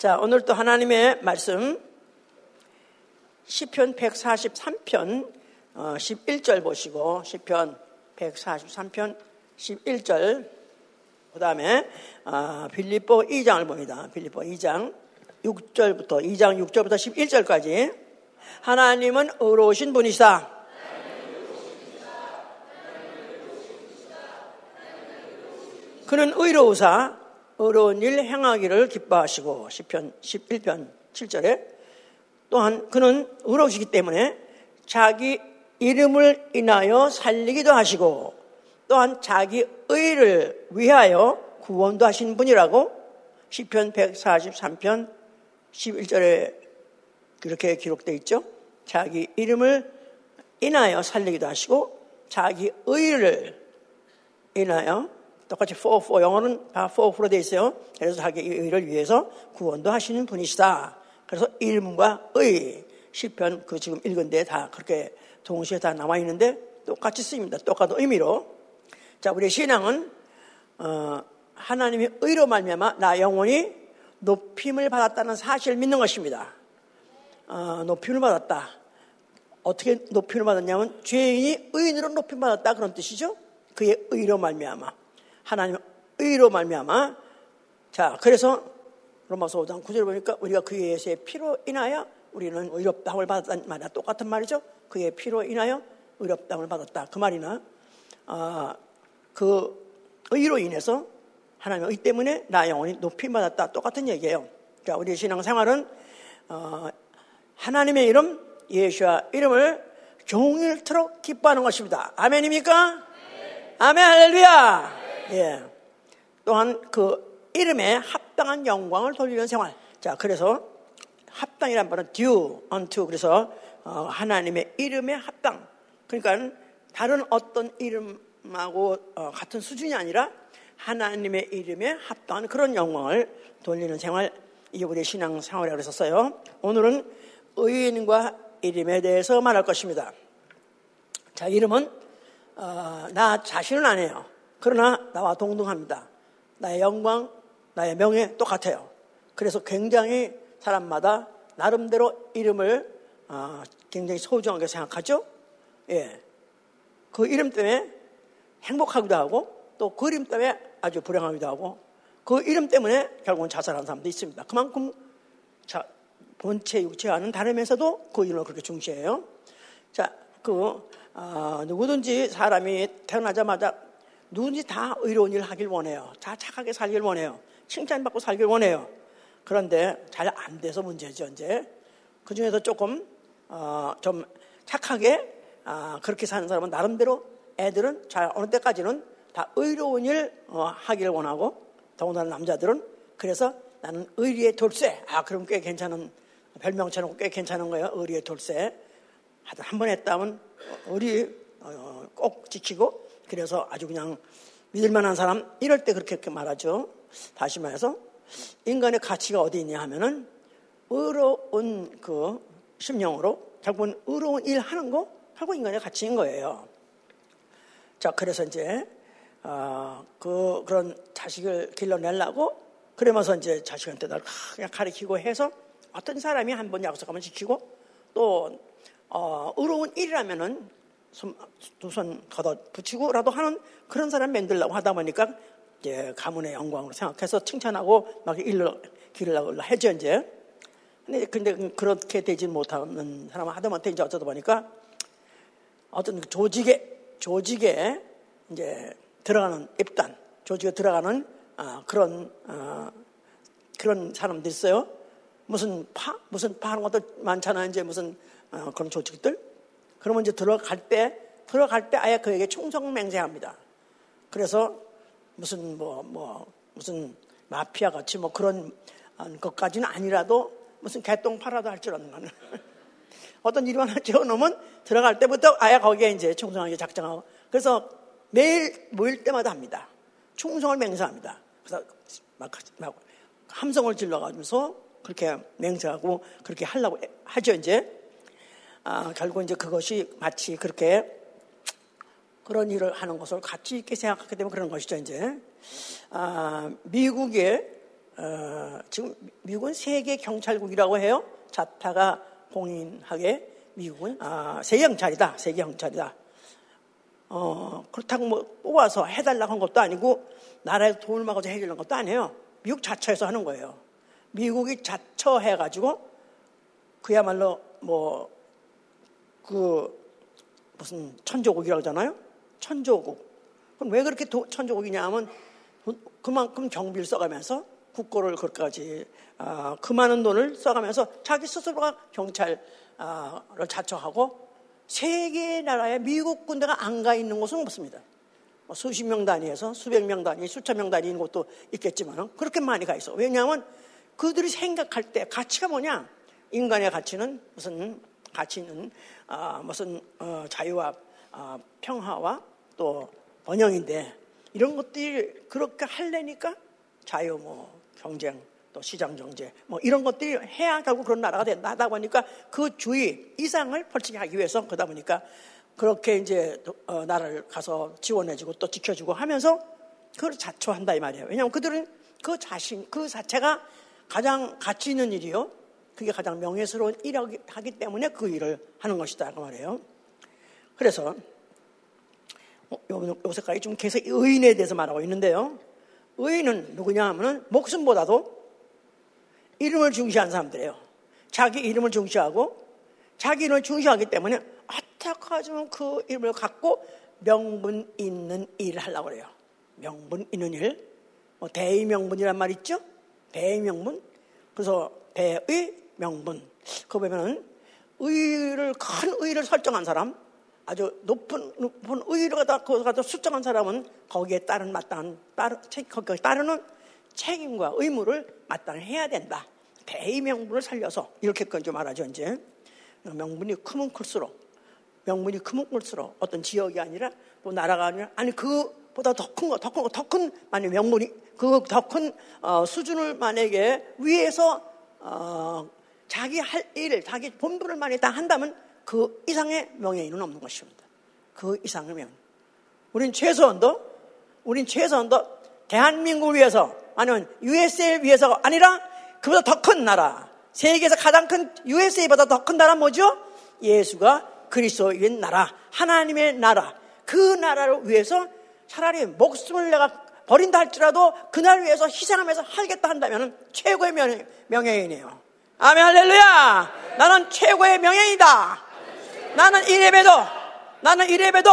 자, 오늘 또 하나님의 말씀 시편 143편 11절 보시고 시편 143편 11절 그다음에 어, 빌립보 2장을 봅니다. 빌립보 2장 6절부터 2장 6절부터 11절까지 하나님은 의로우신 분이시다. 그는 의로우사 의로운 일 행하기를 기뻐하시고 10편 11편 7절에 또한 그는 의로우시기 때문에 자기 이름을 인하여 살리기도 하시고 또한 자기 의를 위하여 구원도 하신 분이라고 10편 143편 11절에 그렇게 기록되어 있죠. 자기 이름을 인하여 살리기도 하시고 자기 의를 인하여 똑같이 for, for 영어는 다 for, for로 되어 있어요. 그래서 자기 의를 위해서 구원도 하시는 분이시다. 그래서 이름과 의, 시편 그 지금 읽은 데 다 그렇게 동시에 다 나와 있는데 똑같이 쓰입니다. 똑같은 의미로. 자, 우리 신앙은 어, 하나님의 의로 말미암아 나 영혼이 높임을 받았다는 사실을 믿는 것입니다. 어, 높임을 받았다. 어떻게 높임을 받았냐면 죄인이 의인으로 높임 받았다 그런 뜻이죠. 그의 의로 말미암아. 하나님 의로 말미암아 자 그래서 로마서 5장 9절 보니까 우리가 그의 예수의 피로 인하여 우리는 의롭다함을 받았다는 말이야. 똑같은 말이죠. 그의 피로 인하여 의롭다함을 받았다. 그 말이나 아, 그 의로 인해서 하나님의 의 때문에 나 영혼이 높임 받았다. 똑같은 얘기예요. 그러니까 우리 신앙생활은 어, 하나님의 이름 예수와 이름을 종일토록 기뻐하는 것입니다. 아멘입니까? 네. 아멘. 할렐루야 예. 또한 그 이름에 합당한 영광을 돌리는 생활. 자, 그래서 합당이란 말은 due unto 그래서 어, 하나님의 이름에 합당. 그러니까 다른 어떤 이름하고 어, 같은 수준이 아니라 하나님의 이름에 합당한 그런 영광을 돌리는 생활. 이게 우리 신앙 생활이라고 했었어요. 오늘은 의인과 이름에 대해서 말할 것입니다. 자, 이름은 어, 나 자신은 아니에요. 그러나 나와 동등합니다. 나의 영광, 나의 명예 똑같아요. 그래서 굉장히 사람마다 나름대로 이름을 어, 굉장히 소중하게 생각하죠. 예. 그 이름 때문에 행복하기도 하고 또 그 이름 때문에 아주 불행하기도 하고 그 이름 때문에 결국은 자살하는 사람도 있습니다. 그만큼 자, 본체 육체와는 다르면서도 그 이름을 그렇게 중시해요. 자, 그 어, 누구든지 사람이 태어나자마자 누군지 다 의로운 일 하길 원해요. 다 착하게 살길 원해요. 칭찬받고 살길 원해요. 그런데 잘 안 돼서 문제죠, 이제. 그 중에서 조금, 어, 좀 착하게, 아, 그렇게 사는 사람은 나름대로 애들은 잘 어느 때까지는 다 의로운 일 어, 하기를 원하고, 더군다나 남자들은 그래서 나는 의리의 돌쇠. 아, 그럼 꽤 괜찮은, 별명처럼 꽤 괜찮은 거예요. 의리의 돌쇠. 하여튼 한 번 했다면 의리 어, 꼭 지키고 그래서 아주 그냥 믿을 만한 사람 이럴 때 그렇게 말하죠. 다시 말해서 인간의 가치가 어디 있냐 하면은 의로운 그 심령으로 결국은 의로운 일 하는 거 하고 인간의 가치인 거예요. 자, 그래서 이제 어, 그 그런 자식을 길러내려고 그러면서 이제 자식한테 날 그냥 가르치고 해서 어떤 사람이 한 번 약속하면 지키고 또 어, 의로운 일이라면은 두 손 걷어 붙이고라도 하는 그런 사람 만들려고 하다 보니까 이제 가문의 영광으로 생각해서 칭찬하고 막 일러 기르려고 해죠 이제. 근데 근데 그렇게 되지 못하는 사람은 하다 못해 이제 어쩌다 보니까 어떤 그 조직에 조직에 이제 들어가는 입단 조직에 들어가는 어, 그런 어, 그런 사람들 있어요. 무슨 파 무슨 파 하는 것도 많잖아요. 이제 무슨 어, 그런 조직들 그러면 이제 들어갈 때, 들어갈 때 아예 그에게 충성맹세합니다. 그래서 무슨 뭐, 뭐, 무슨 마피아 같이 뭐 그런 것까지는 아니라도 무슨 개똥 팔아도 할 줄 아는 거는. 어떤 하나 지어놓으면 들어갈 때부터 아예 거기에 이제 충성하게 작정하고. 그래서 매일 모일 때마다 합니다. 충성을 맹세합니다. 그래서 막, 막 함성을 질러가지고서 그렇게 맹세하고 그렇게 하려고 하죠, 이제. 아, 결국 이제 그것이 마치 그렇게 그런 일을 하는 것을 가치 있게 생각하기 때문에 그런 것이죠, 이제. 아, 미국의 어, 지금 미국은 세계 경찰국이라고 해요. 자타가 공인하게 미국은 아, 세계 경찰이다. 세계 경찰이다. 어, 그렇다고 뭐 뽑아서 해달라고 한 것도 아니고 나라에서 돈을 막아서 해주는 것도 아니에요. 미국 자처에서 하는 거예요. 미국이 자처해가지고 그야말로 뭐 그 무슨 천조국이라고 하잖아요. 천조국. 그럼 왜 그렇게 도, 천조국이냐 하면 그만큼 경비를 써가면서 국고를 그렇게까지 아, 그 많은 돈을 써가면서 자기 스스로가 경찰을 자처하고 세계 나라에 미국 군대가 안 가 있는 곳은 없습니다. 뭐 수십 명 단위에서 수백 명 단위, 수천 명 단위인 곳도 있겠지만 그렇게 많이 가 있어. 왜냐하면 그들이 생각할 때 가치가 뭐냐? 인간의 가치는 무슨 가치는 아, 무슨 어, 자유와 아, 평화와 또 번영인데 이런 것들이 그렇게 할래니까 자유 뭐 경쟁 또 시장 경제 뭐 이런 것들이 해야 결국 그런 나라가 된다 하다 보니까 그 주의 이상을 펼치게 하기 위해서 그러다 보니까 그렇게 이제 어, 나라를 가서 지원해주고 또 지켜주고 하면서 그걸 자초한다 이 말이에요. 왜냐하면 그들은 그 자신 그 자체가 가장 가치 있는 일이요. 그게 가장 명예스러운 일하기 때문에 그 일을 하는 것이다 그 말이에요. 그래서 어, 요새까지 좀 계속 의인에 대해서 말하고 있는데요. 의인은 누구냐 하면은 목숨보다도 이름을 중시하는 사람들이에요. 자기 이름을 중시하고 자기 이름을 중시하기 때문에 어떻게 하지만 그 이름을 갖고 명분 있는 일을 하려고 그래요. 명분 있는 일. 뭐 대의 명분이란 말 있죠? 대의 명분. 그래서 대의 명분. 그 보면은 의를 큰 의를 설정한 사람, 아주 높은 높은 의를 갖다 거기서 갖다 수정한 사람은 거기에 따른 마땅한 따르 거기에 따르는 책임과 의무를 마땅해야 된다. 대의 명분을 살려서 이렇게까지 좀 말하죠 이제 명분이 크면 클수록 명분이 크면 클수록 어떤 지역이 아니라 뭐 나라가 아니라 아니 그보다 더 큰 거, 더 큰 거, 더 큰 만약 명분이 그 더큰 어, 수준을 만약에 위에서 어, 자기 할 일을 자기 본분을 만약에 다 한다면 그 이상의 명예인은 없는 것입니다. 그 이상의 명. 우린 최소한도 우린 최소한도 대한민국을 위해서 아니면 USA를 위해서가 아니라 그보다 더 큰 나라, 세계에서 가장 큰 USA보다 더 큰 나라 뭐죠? 예수가 그리스도인 나라, 하나님의 나라. 그 나라를 위해서 차라리 목숨을 내가 버린다 할지라도 그날 위해서 희생하면서 하겠다 한다면 최고의 명예, 명예인이에요. 아멘 할렐루야! 나는 최고의 명예이다. 나는 이래봬도 나는 이래봬도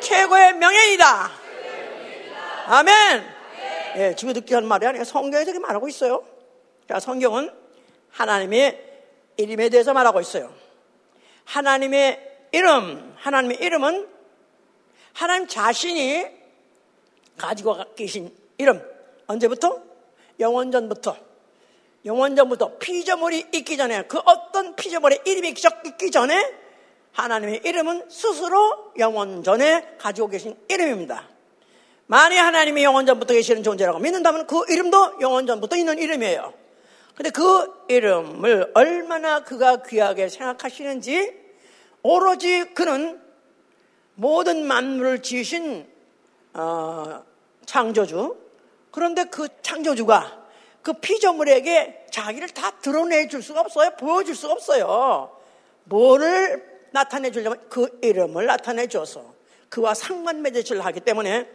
최고의 명예이다. 아멘. 예, 지금 듣기 하는 말이 아니라 성경에서 이렇게 말하고 있어요. 자, 성경은 하나님의 이름에 대해서 말하고 있어요. 하나님의 이름, 하나님의 이름은 하나님 자신이 가지고 계신 이름. 언제부터? 영원전부터. 영원전부터 피조물이 있기 전에 그 어떤 피조물의 이름이 있기 전에 하나님의 이름은 스스로 영원전에 가지고 계신 이름입니다. 만약 하나님이 영원전부터 계시는 존재라고 믿는다면 그 이름도 영원전부터 있는 이름이에요. 근데 그 이름을 얼마나 그가 귀하게 생각하시는지 오로지 그는 모든 만물을 지으신 어, 창조주 그런데 그 창조주가 그 피조물에게 자기를 다 드러내 줄 수가 없어요. 보여줄 수가 없어요. 뭐를 나타내 주려면 그 이름을 나타내 줘서 그와 상관 맺으를 하기 때문에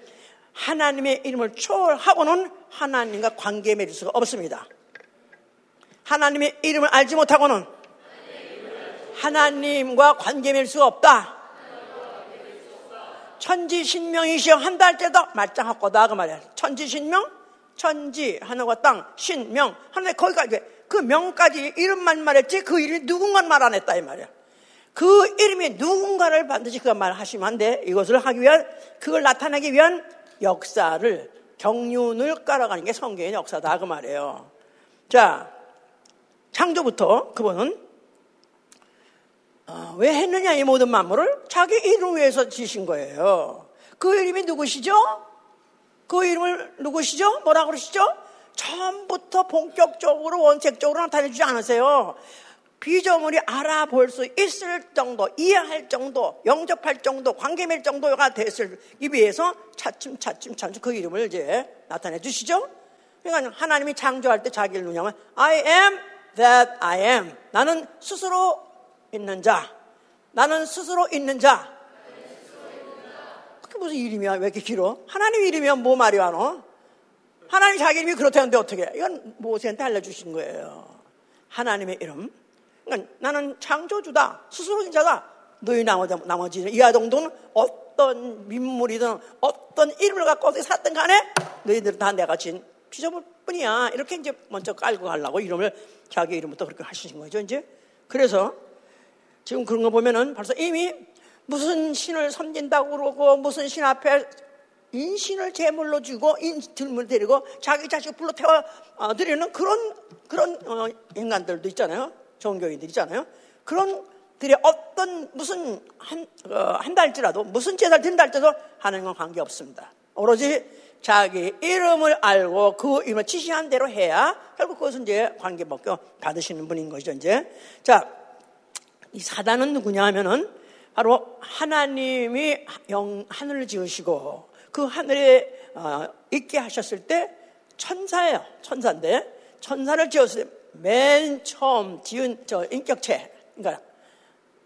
하나님의 이름을 초월하고는 하나님과 관계 맺을 수가 없습니다. 하나님의 이름을 알지 못하고는 하나님과 관계 맺을 수가 없다. 천지신명이시여 한다 할 때도 말짱할 거다 그 말이야. 천지신명, 천지 하늘과 땅, 신 명 하늘 거기까지 그 명까지 이름만 말했지 그 이름이 누군가 말안 했다 이 말이야. 그 이름이 누군가를 반드시 그가 말하시면 안 돼. 이것을 하기 위한 그걸 나타내기 위한 역사를 경륜을 깔아가는 게 성경의 역사다 그 말이에요. 자, 창조부터 그분은 어, 왜 했느냐 이 모든 만물을 자기 이름 위해서 지신 거예요. 그 이름이 누구시죠? 그 이름을 누구시죠? 뭐라 그러시죠? 처음부터 본격적으로 원색적으로 나타내 주지 않으세요. 비조물이 알아볼 수 있을 정도, 이해할 정도, 영접할 정도, 관계 맺을 정도가 됐을기 위해서 차츰 차츰 차츰 그 이름을 이제 나타내 주시죠. 그러니까 하나님이 창조할 때 자기를 누냐면 I am that I am. 나는 스스로 있는 자. 나는 스스로 있는 자. 그게 무슨 이름이야? 왜 이렇게 길어? 하나님 이름이면 뭐 말이 와노? 하나님 자기 이름이 그렇다는데 어떻게? 해? 이건 모세한테 알려주신 거예요. 하나님의 이름. 그러니까 나는 창조주다. 스스로 인 자다. 너희 나머지, 나머지 이하동동은 어떤 민물이든 어떤 이름을 갖고 어디 샀든 간에 너희들은 다 내가 진 피조물 뿐이야. 이렇게 이제 먼저 깔고 가려고 이름을 자기 이름부터 그렇게 하시는 거죠, 이제. 그래서 지금 그런 거 보면은 벌써 이미 무슨 신을 섬긴다고 그러고 무슨 신 앞에 인신을 제물로 주고 인들물 데리고 자기 자식 불러 태워 어, 드리는 그런 그런 어, 인간들도 있잖아요. 종교인들 있잖아요. 그런 들의 어떤 무슨 한, 어, 한 달지라도 무슨 제사를 드린다 할때도 하나님과 관계 없습니다. 오로지 자기 이름을 알고 그 이름을 지시한 대로 해야 결국 그것은 이제 관계 먹고 받으시는 분인 것이죠, 이제. 자, 이 사단은 누구냐 하면은 바로 하나님이 영, 하늘을 지으시고 그 하늘에 어, 있게 하셨을 때 천사예요. 천사인데 천사를 지었을 때 맨 처음 지은 저 인격체, 그러니까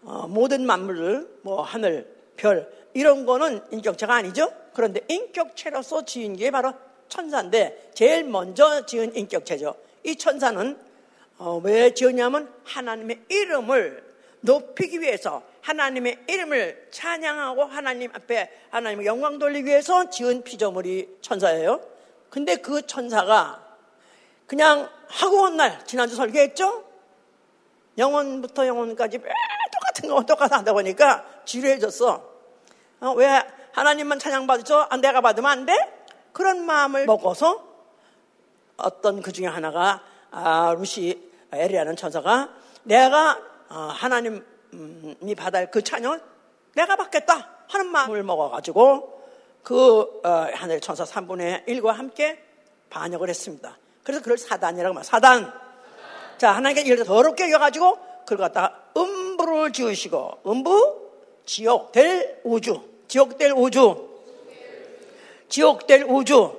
어, 모든 만물을 뭐 하늘, 별 이런 거는 인격체가 아니죠. 그런데 인격체로서 지은 게 바로 천사인데 제일 먼저 지은 인격체죠. 이 천사는 어, 왜 지었냐면 하나님의 이름을 높이기 위해서 하나님의 이름을 찬양하고 하나님 앞에 하나님의 영광 돌리기 위해서 지은 피조물이 천사예요. 근데 그 천사가 그냥 하고 온 날 지난주 설계했죠? 영원부터 영원까지 똑같은 거 똑같아 한다 보니까 지루해졌어. 어, 왜 하나님만 찬양받죠? 아, 내가 받으면 안 돼? 그런 마음을 먹어서 어떤 그 중에 하나가 아, 루시 에리아는 천사가 내가 어, 하나님이 받을 그 찬양 내가 받겠다 하는 마음을 먹어가지고 그 어, 하늘 천사 3분의 1과 함께 반역을 했습니다. 그래서 그걸 사단이라고 말해요. 사단. 자, 하나님께 이를 더럽게 여가지고 그걸 갖다가 음부를 지으시고 음부 지옥 될 우주 지옥 될 우주 지옥 될 우주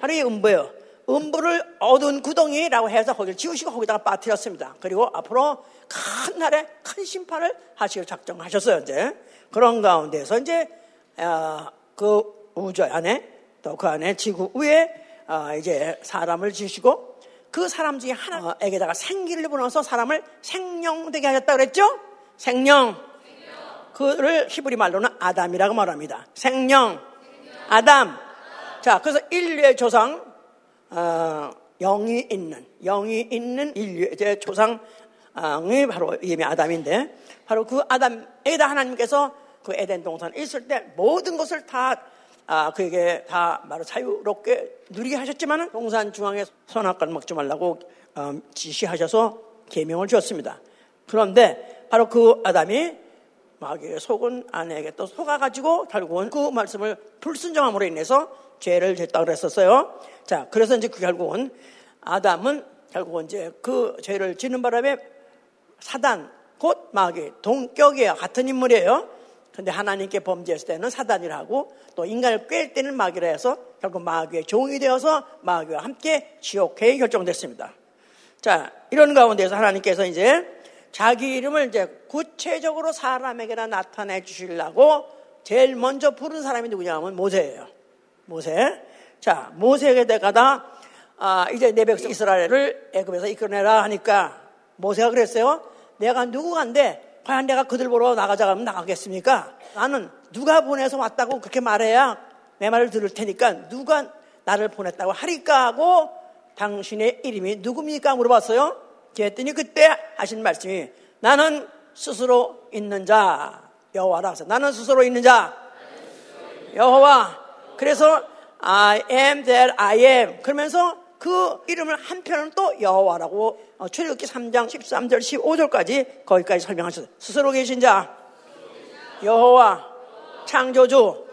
바로 이 음부예요. 음부를 어두운 구덩이라고 해서 거기를 지우시고 거기다가 빠뜨렸습니다. 그리고 앞으로 큰 날에 큰 심판을 하시길 작정하셨어요. 이제 그런 가운데서 이제 아, 그 우주 안에 또 그 안에 지구 위에 아, 이제 사람을 지으시고 그 사람 중에 하나에게다가 생기를 불어서 사람을 생명되게 하셨다 그랬죠? 생명. 그를 히브리 말로는 아담이라고 말합니다. 생명. 아담. 자, 그래서 인류의 조상, 어, 영이 있는, 영이 있는 인류의 조상이 바로 이미 아담인데, 바로 그 아담에다 하나님께서 그 에덴 동산 있을 때 모든 것을 다 아, 그에게 다 바로 자유롭게 누리게 하셨지만 동산 중앙에 선악과를 먹지 말라고 어, 지시하셔서 계명을 주었습니다. 그런데 바로 그 아담이 마귀의 속은 아내에게 또 속아가지고 결국은 그 말씀을 불순종함으로 인해서 죄를 졌다 그랬었어요. 자, 그래서 이제 그 결국은 아담은 결국은 이제 그 죄를 짓는 바람에 사단, 곧 마귀, 동격이에요. 같은 인물이에요. 근데 하나님께 범죄했을 때는 사단이라고 또 인간을 꿰 때는 마귀라 해서 결국 마귀의 종이 되어서 마귀와 함께 지옥회에 결정됐습니다. 자, 이런 가운데서 하나님께서 이제 자기 이름을 이제 구체적으로 사람에게나 나타내 주시려고 제일 먼저 부른 사람이 누구냐면 모세예요. 모세. 자, 모세에게 내가다 아, 이제 내 백성 이스라엘을 애굽에서 이끌어내라 하니까 모세가 그랬어요. 내가 누구간데 과연 내가 그들 보러 나가자 하면 나가겠습니까? 나는 누가 보내서 왔다고 그렇게 말해야 내 말을 들을 테니까 누가 나를 보냈다고 하리까 하고 당신의 이름이 누굽니까? 물어봤어요. 그랬더니 그때 하신 말씀이 나는 스스로 있는 자 여호와라. 나는 스스로 있는 자 여호와. 그래서 I am that I am. 그러면서 그 이름을 한편은 또 여호와라고 어, 출애굽기 3장 13절 15절까지 거기까지 설명하셨어요. 스스로 계신 자 여호와 창조주.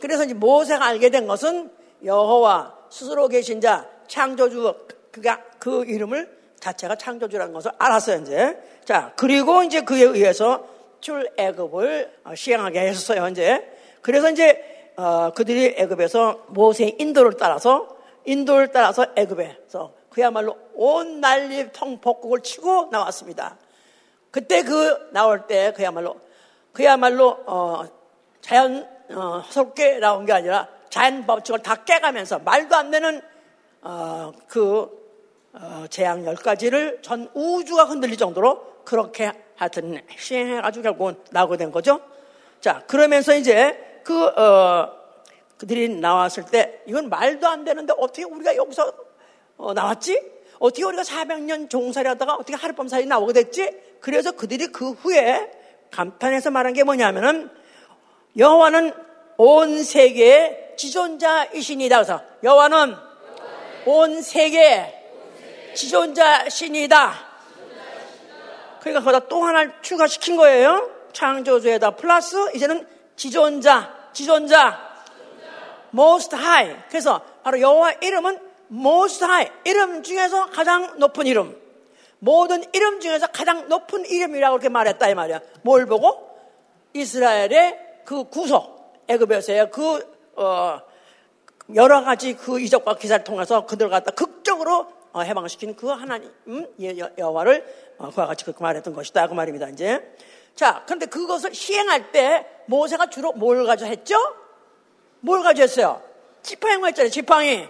그래서 이제 모세가 알게 된 것은 여호와 스스로 계신 자 창조주 그가 그 이름을 자체가 창조주라는 것을 알았어요 이제. 자 그리고 이제 그에 의해서 출애굽을 어, 시행하게 했었어요 이제. 그래서 이제 어, 그들이 애굽에서 모세의 인도를 따라서 인도를 따라서 애굽에서 그야말로 온 난리 통복국을 치고 나왔습니다. 그때 그 나올 때 그야말로 그야말로 어, 자연스럽게 어, 나온 게 아니라 자연 법칙을 다 깨가면서 말도 안 되는 어, 그 어, 재앙 열 가지를 전 우주가 흔들릴 정도로 그렇게 하여튼 시행해가지고 결국은 나오게 된 거죠. 자 그러면서 이제 그 어, 그들이 나왔을 때 이건 말도 안 되는데 어떻게 우리가 여기서 어, 나왔지? 어떻게 우리가 400년 종살이 하다가 어떻게 하룻밤 사이 나오게 됐지? 그래서 그들이 그 후에 감탄해서 말한 게 뭐냐면은 여호와는 온 세계의 지존자이신이다. 그래서 여호와는 온 세계의 지존자신이다. 그러니까 거기다 또 하나를 추가시킨 거예요. 창조주에다 플러스 이제는 지존자, 지존자, most high. 그래서 바로 여호와 이름은 most high. 이름 중에서 가장 높은 이름. 모든 이름 중에서 가장 높은 이름이라고 그렇게 말했다 이 말이야. 뭘 보고? 이스라엘의 그 구속, 애굽에서의 그 어, 여러 가지 그 이적과 기사를 통해서 그들 갖다 극적으로 어, 해방시킨 그 하나님 음, 여호와를 어, 그와 같이 그렇게 말했던 것이다 그 말입니다 이제 자 그런데 그것을 시행할 때 모세가 주로 뭘 가지고 했죠? 뭘 가지고 했어요? 지팡이가 있잖아요 지팡이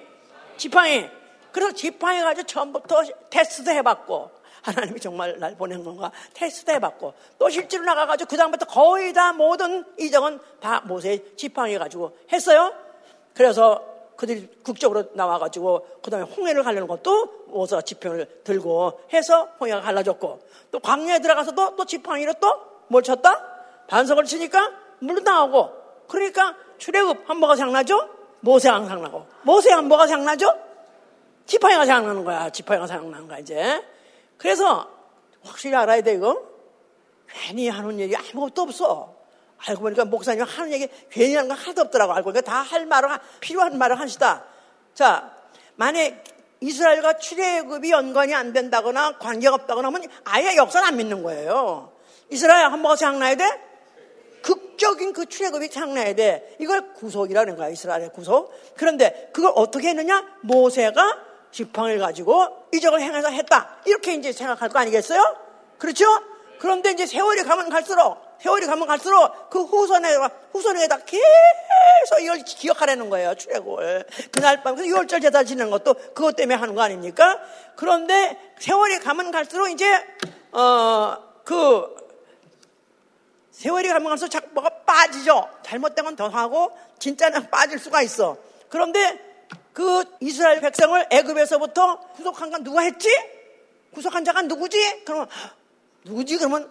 지팡이 그래서 지팡이 가지고 처음부터 테스트 해봤고 하나님이 정말 날 보낸 건가 테스트 해봤고 또 실제로 나가가지고 그 다음부터 거의 다 모든 이적은 다 모세의 지팡이 가지고 했어요. 그래서 그들이 극적으로 나와가지고 그 다음에 홍해를 가려는 것도 모세가 지팡이를 들고 해서 홍해가 갈라졌고 또 광야에 들어가서도 또 지팡이로 또 뭘 쳤다? 반석을 치니까 물로 나오고 그러니까 출애굽 한 뭐가 생각나죠? 모세가 생각나고 모세 한 뭐가 생각나죠? 지팡이가 생각나는 거야. 지팡이가 생각나는 거야 이제. 그래서 확실히 알아야 돼, 이거. 괜히 하는 얘기 아무것도 없어. 알고 보니까 목사님 하는 얘기 괜히 하는 거 하나도 없더라고. 알고 보니까 다 할 말을, 필요한 말을 하시다. 자, 만약 이스라엘과 출애굽이 연관이 안 된다거나 관계가 없다거나 하면 아예 역사는 안 믿는 거예요. 이스라엘 한 번가 생각나야 돼? 극적인 그 출애굽이 생각나야 돼. 이걸 구속이라는 거야, 이스라엘의 구속. 그런데 그걸 어떻게 했느냐? 모세가 지팡이를 가지고 이적을 행해서 했다. 이렇게 이제 생각할 거 아니겠어요? 그렇죠? 그런데 이제 세월이 가면 갈수록, 세월이 가면 갈수록 그 후손에, 후손에다 계속 이걸 기억하라는 거예요, 출애굽을. 그날 밤, 그래서 6월절 제사 지내는 것도 그것 때문에 하는 거 아닙니까? 그런데 세월이 가면 갈수록 이제, 어, 그, 세월이 가면 갈수록 자꾸 뭐가 빠지죠. 잘못된 건 더 하고, 진짜는 빠질 수가 있어. 그런데 그 이스라엘 백성을 애굽에서부터 구속한 건 누가 했지? 구속한 자가 누구지? 그러면 누구지? 그러면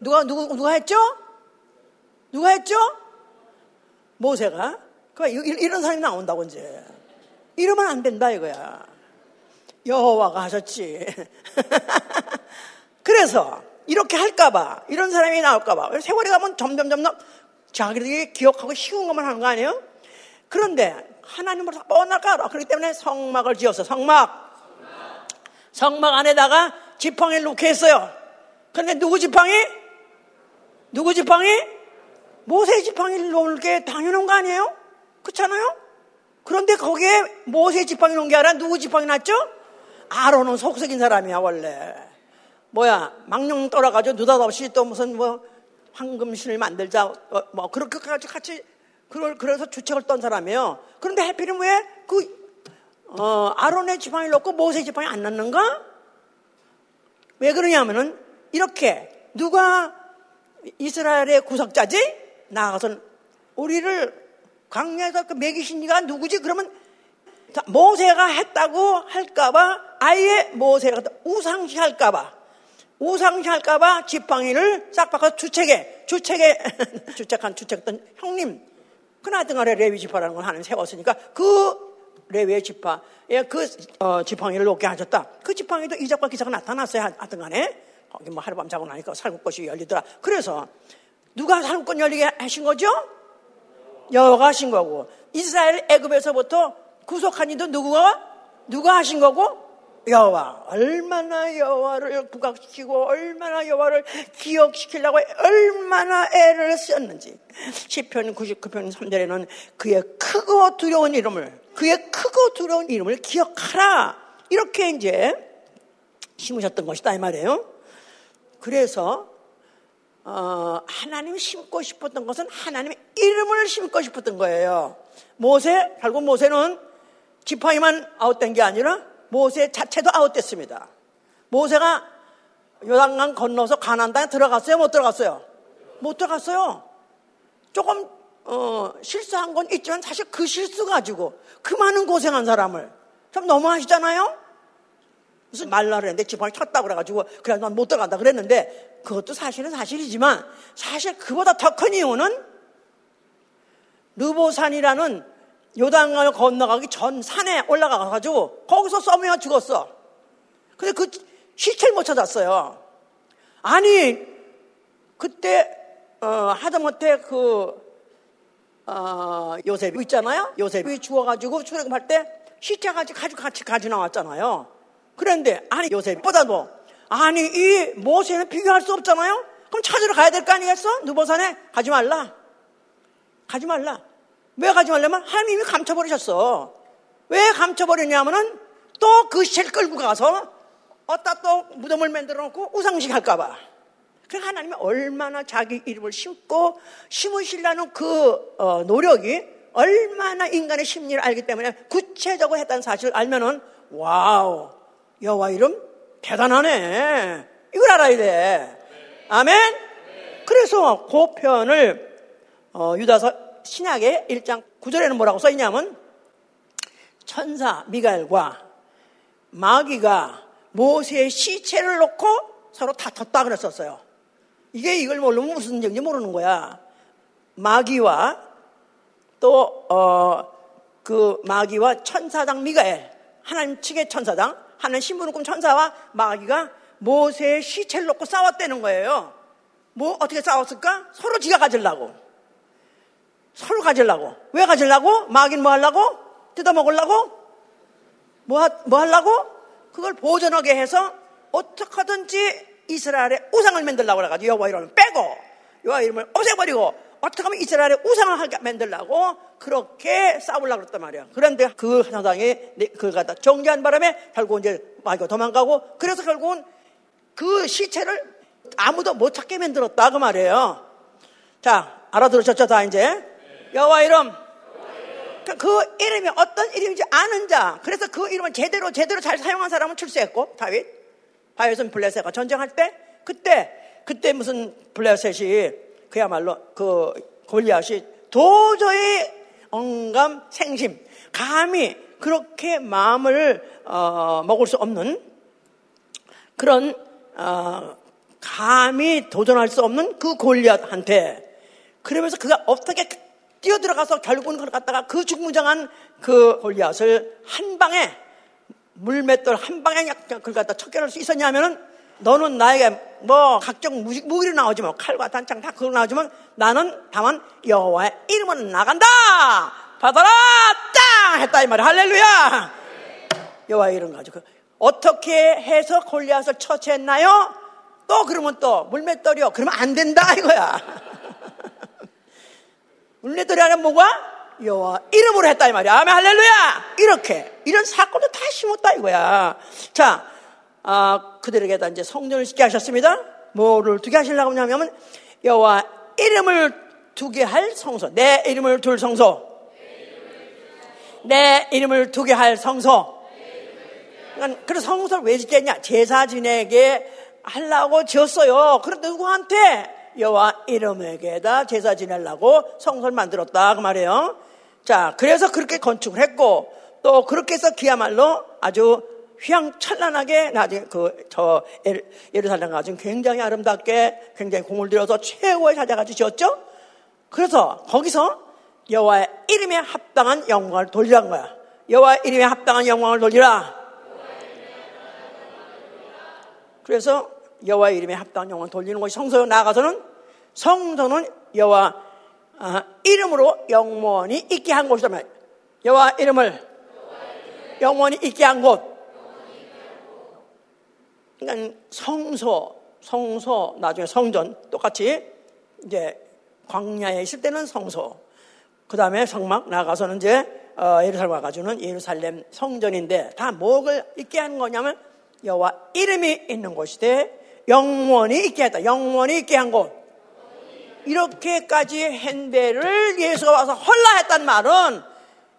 누가 누구 누가 했죠? 누가 했죠? 모세가. 그 이런 사람이 나온다고 이제. 이러면 안 된다 이거야. 여호와가 하셨지. 그래서 이렇게 할까봐 이런 사람이 나올까봐 세월이 가면 점점 점점 자기들이 기억하고 쉬운 것만 하는 거 아니에요? 그런데 하나님으로 알아. 그렇기 때문에 성막을 지었어. 성막. 성막 안에다가 지팡이를 놓게 했어요. 근데 누구 지팡이? 누구 지팡이? 모세 지팡이를 놓을 게 당연한 거 아니에요? 그렇잖아요? 그런데 거기에 모세 지팡이 놓은 게 아니라 누구 지팡이 났죠? 아론은 속색인 사람이야, 원래. 뭐야, 망령 떨어가지고 느닷없이 또 무슨 뭐 황금신을 만들자, 어, 뭐, 그렇게 같이 그걸 그래서 주책을 떤 사람이에요. 그런데 해필이면 왜그 어, 아론의 지팡이를 넣고 모세 지팡이 안 넣는가? 왜 그러냐면은 이렇게 누가 이스라엘의 구석자지? 나가서 우리를 광야에서 그 매기신 이가 누구지? 그러면 모세가 했다고 할까봐 아예 모세가 우상시 할까봐 우상시 할까봐 지팡이를 싹 바꿔 주책에 주책에 주책한 주책던 형님 그나등간에 레위 지파라는 걸 하는 세웠으니까 그 레위의 지파에 그 어, 지팡이를 놓게 하셨다. 그 지팡이도 이적과 기사가 나타났어요. 하여튼 간에 거기 뭐 하룻밤 자고 나니까 살구꽃이 열리더라. 그래서 누가 살구꽃 열리게 하신 거죠? 여호가 하신 거고 이스라엘 애굽에서부터 구속한 이도 누구가 누가 하신 거고 여호와 얼마나 여호와를 부각시키고 얼마나 여호와를 기억시키려고 얼마나 애를 썼는지 시편 99편 3절에는 그의 크고 두려운 이름을 그의 크고 두려운 이름을 기억하라. 이렇게 이제 심으셨던 것이다 이 말이에요. 그래서 어, 하나님 심고 싶었던 것은 하나님의 이름을 심고 싶었던 거예요. 모세 결국 모세는 지팡이만 아웃된 게 아니라 모세 자체도 아웃됐습니다. 모세가 요단강 건너서 가난 땅에 들어갔어요? 못 들어갔어요? 못 들어갔어요. 조금 어, 실수한 건 있지만 사실 그 실수 가지고 그 많은 고생한 사람을 좀 너무하시잖아요? 무슨 말라 그랬는데 지팡이 쳤다고 그래가지고 그래 난 못 들어간다 그랬는데 그것도 사실은 사실이지만 사실 그보다 더 큰 이유는 르보산이라는 요단강을 건너가기 전 산에 올라가가지고 거기서 썸이가 죽었어. 근데 그 시체를 못 찾았어요. 아니 그때 어, 하다못해 그 어, 요셉이 있잖아요. 요셉이 죽어가지고 출애굽할 때 시체까지 가지고 같이 가지 나왔잖아요. 그런데 아니 요셉보다도 아니 이 모세는 비교할 수 없잖아요. 그럼 찾으러 가야 될 거 아니겠어? 누보산에 가지 말라. 가지 말라. 왜 말냐면 하나님이 감춰버리셨어. 왜 감춰버리냐면은 또그 시체를 끌고 가서 어디다 또 무덤을 만들어 놓고 우상식 할까봐. 그 하나님이 얼마나 자기 이름을 심고 심으시려는 그 어, 노력이 얼마나 인간의 심리를 알기 때문에 구체적으로 했다는 사실을 알면은 wow 여호와 이름 대단하네 이걸 알아야 돼 아멘 그래서 그 표현을 어, 유다서 신약의 1장 9절에는 뭐라고 써있냐면 천사 미가엘과 마귀가 모세의 시체를 놓고 서로 다퉜다 그랬었어요. 이게 이걸 모르면 무슨 얘기인지 모르는 거야. 마귀와 또, 어, 그 마귀와 천사장 미가엘, 하나님 측의 천사장, 하나님 신부는 꿈 천사와 마귀가 모세의 시체를 놓고 싸웠다는 거예요. 뭐, 어떻게 싸웠을까? 서로 지가 가질라고. 서로 가질라고. 왜 가질라고? 마귀는 뭐 하려고? 뜯어먹으려고? 뭐, 뭐 하려고? 그걸 보존하게 해서 어떻게든지 이스라엘의 우상을 만들려고 그래가지고 여호와 이름을 빼고 여호와 이름을 없애버리고 어떻게 하면 이스라엘의 우상을 하게 만들려고 그렇게 싸우려고 그랬단 말이야. 그런데 그 사당이 그걸 갖다 정리한 바람에 결국 이제 마귀가 도망가고 그래서 결국은 그 시체를 아무도 못 찾게 만들었다 그 말이에요. 자 알아들으셨죠 다 이제 여호와 이름. 그 이름이 어떤 이름인지 아는 자. 그래서 그 이름을 제대로 제대로 잘 사용한 사람은 출세했고 다윗. 바이오선 블레셋과 전쟁할 때 그때 그때 무슨 블레셋이 그야말로 그 골리앗이 도저히 언감 생심 감히 그렇게 마음을 어, 먹을 수 없는 그런 어, 감히 도전할 수 없는 그 골리앗한테. 그러면서 그가 어떻게 뛰어들어가서 결국은 그걸 갖다가 그 중무장한 그 골리앗을 한 방에 물맷돌 한 방에 그걸 갖다 척결할 수 있었냐면은 너는 나에게 뭐 각종 무기로 나오지 뭐 칼과 단창 다 그거 나오지만 나는 다만 여호와의 이름은 나간다. 받아라. 땅! 했다 이 말이야. 할렐루야. 여호와의 이름 가지고 어떻게 해서 골리앗을 처치했나요? 또 그러면 또 물맷돌이요. 그러면 안 된다 이거야 물맷돌이 아니면 뭐가? 여호와 이름으로 했다 이 말이야. 아멘 할렐루야. 이렇게 이런 사건도 다 심었다 이거야. 자, 아, 그들에게 다 이제 성전을 짓게 하셨습니다. 뭐를 두게 하시려고 하냐면 여호와 이름을 두게 할 성소. 내 이름을 둘 성소. 내 이름을 두게 할 성소. 그래서 성소를 왜 짓겠냐? 제사 지내게 하려고 지었어요. 그런데 누구한테? 여호와 이름에게다 제사 지내려고 성소를 만들었다 그 말이에요. 자, 그래서 그렇게 건축을 했고 또 그렇게 해서 그야말로 아주 휘황찬란하게 나중에 그 저 예루살렘 가지고 굉장히 아름답게 굉장히 공을 들여서 최고의 찾아가지고 지었죠. 그래서 거기서 여호와의 이름에 합당한 영광을 돌리라는 거야. 여호와의 이름에 합당한 영광을 돌리라. 그래서 여호와의 이름에 합당한 영광을 돌리는 것이 성소에 나가서는 성소는 여호와 아, 이름으로 영원히 있게 한 곳이다 말 여호와 이름을 영원히 있게 한 곳. 그러니까 성소, 성소, 나중에 성전 똑같이 이제 광야에 있을 때는 성소. 그 다음에 성막 나가서는 이제 어, 예루살렘 와가지고는 예루살렘 성전인데 다 뭐를 있게 하는 거냐면 여호와 이름이 있는 곳이되 영원히 있게 했다. 영원히 있게 한 곳. 이렇게까지 한데를 예수가 와서 헐라 했단 말은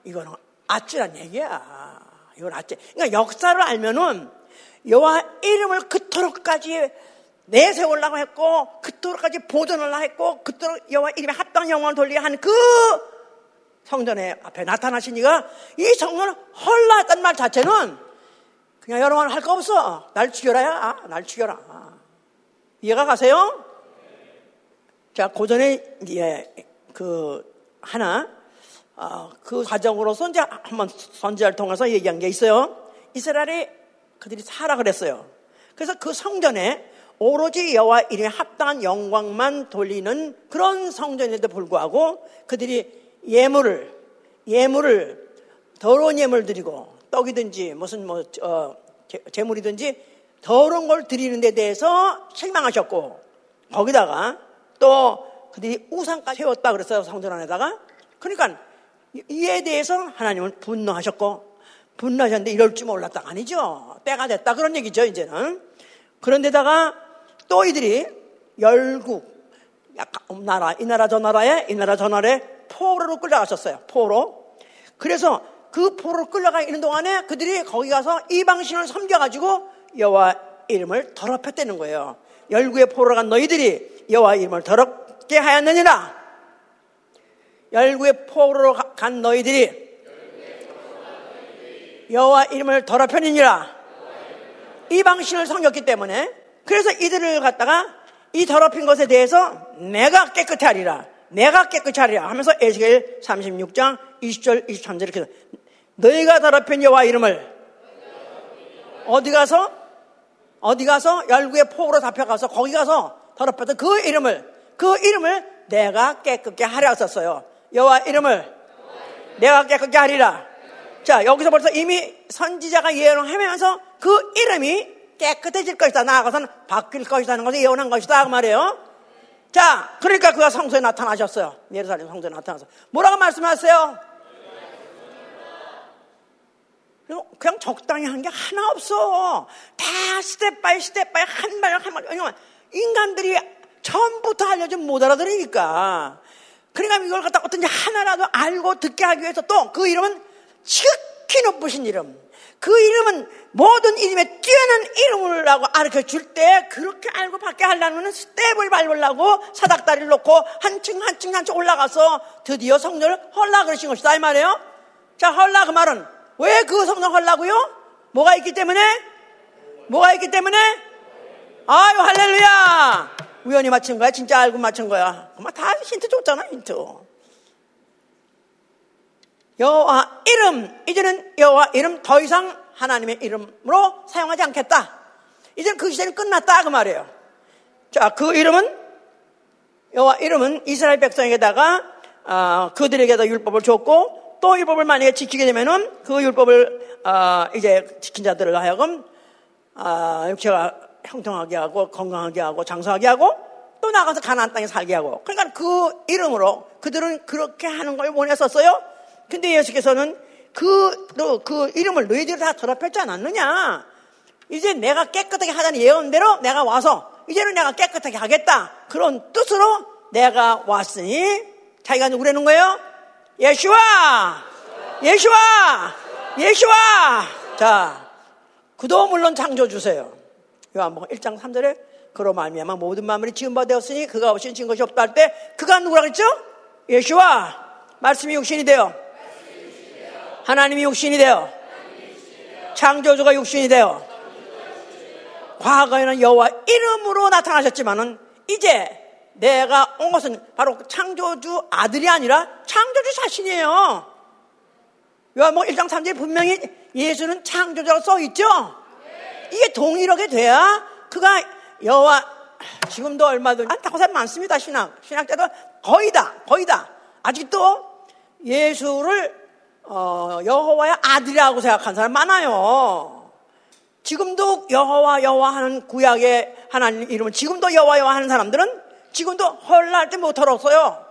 이거는 아찔한 얘기야. 이건 아찔. 그러니까 역사를 알면은 여호와 이름을 그토록까지 내세우려고 했고 그토록까지 보존하려고 했고 그토록 여호와 이름에 합당 영광을 돌리게 한 그 성전에 앞에 나타나신 이가 이 성전을 헐라 했단 말 자체는 그냥 여러분 할 거 없어. 날 죽여라야. 아, 날 죽여라. 이해가 가세요? 자, 고전에 이제 그 하나 어, 그 과정으로서 이제 한번 선지자를 통해서 얘기한 게 있어요. 이스라엘이 그들이 살아 그랬어요. 그래서 그 성전에 오로지 여호와 이름에 합당한 영광만 돌리는 그런 성전에도 불구하고 그들이 예물을 예물을 더러운 예물 드리고 떡이든지 무슨 뭐 어, 재물이든지 더러운 걸 드리는 데 대해서 실망하셨고 거기다가 또 그들이 우상까지 세웠다 그랬어요 성전 안에다가. 그러니까 이에 대해서 하나님은 분노하셨고 분노하셨는데 이럴 줄 몰랐다. 아니죠. 때가 됐다. 그런 얘기죠 이제는. 그런데다가 또 이들이 열국 약간 나라 이 나라 저 나라에 이 나라 저 나라에 포로로 끌려가셨어요 포로. 그래서 그 포로로 끌려가 있는 동안에 그들이 거기 가서 이방신을 섬겨가지고 여호와 이름을 더럽혔다는 거예요. 열국의 포로로 간 너희들이 여호와 이름을 더럽게 하였느니라. 열국의 포로로 간 너희들이 여호와 이름을 더럽혔느니라. 이방신을 섬겼기 때문에 그래서 이들을 갖다가 이 더럽힌 것에 대해서 내가 깨끗해 하리라. 내가 깨끗이 하리라 하면서 에스겔 36장 20절 23절 이렇게 너희가 더럽힌 여호와 이름을 어디 가서 어디 가서 열국의 폭으로 잡혀가서 거기 가서 더럽혔던 그 이름을 그 이름을 내가 깨끗게 하리라 썼어요. 여호와 이름을 내가 깨끗게 하리라. 자 여기서 벌써 이미 선지자가 예언하면서 그 이름이 깨끗해질 것이다. 나아가서는 바뀔 것이다 하는 것을 예언한 것이다. 그 말이에요. 자, 그러니까 그가 성소에 나타나셨어요. 예루살렘 성소에 나타나서. 뭐라고 말씀하세요? 그냥 적당히 한 게 하나 없어. 다 step by step by 한 발, 한 발. 왜냐면 인간들이 처음부터 알려주면 못 알아들으니까. 그러니까 이걸 갖다 어떤지 하나라도 알고 듣게 하기 위해서 또 그 이름은 지극히 높으신 이름. 그 이름은 모든 이름에 뛰어난 이름을라고 가르쳐 줄 때 그렇게 알고 받게 하려면 스텝을 밟으려고 사닥다리를 놓고 한 층 한 층 한 층 올라가서 드디어 성전을 헐라 그러신 것이다 이 말이에요. 자 헐라 그 말은 왜그 성전 헐라고요? 뭐가 있기 때문에? 뭐가 있기 때문에? 아유 할렐루야. 우연히 맞춘 거야? 진짜 알고 맞춘 거야? 그만 다 힌트 줬잖아 힌트. 여호와 이름 이제는 여호와 이름 더 이상 하나님의 이름으로 사용하지 않겠다. 이제는 그 시대는 끝났다 그 말이에요. 자, 그 이름은 여호와 이름은 이스라엘 백성에게다가 어, 그들에게다 율법을 줬고 또 율법을 만약에 지키게 되면은 그 율법을 어, 이제 지킨 자들을 하여금 어, 육체가 형통하게 하고 건강하게 하고 장수하게 하고 또 나가서 가나안 땅에 살게 하고 그러니까 그 이름으로 그들은 그렇게 하는 걸 원했었어요. 근데 예수께서는 그, 너, 그 이름을 너희들이 다 더럽혔지 않았느냐? 이제 내가 깨끗하게 하자는 예언대로 내가 와서 이제는 내가 깨끗하게 하겠다. 그런 뜻으로 내가 왔으니 자기가 누구라는 거예요? 예수와! 예수와! 예수와! 자, 그도 물론 창조 주세요. 요한복음 1장 3절에 그로 말미암아 모든 마음이 지은 바 되었으니 그가 없이 진 것이 없다 할 때 그가 누구라 그랬죠? 예수와 말씀이 육신이 되어 하나님이 육신이 되어 창조주가 육신이 되어 과거에는 여호와 이름으로 나타나셨지만은 이제 내가 온 것은 바로 창조주 아들이 아니라 창조주 자신이에요. 요한복 1장 3절에 분명히 예수는 창조주라고 써 있죠. 이게 동일하게 돼야 그가 여호와 지금도 얼마든지 안타고 사람 많습니다. 신학 신학자도 거의 다 거의 다 아직도 예수를 어, 여호와의 아들이라고 생각하는 사람 많아요. 지금도 여호와 여호와 하는 구약의 하나님 이름은 지금도 여호와 여호와 하는 사람들은 지금도 헐날 때 못 털었어요.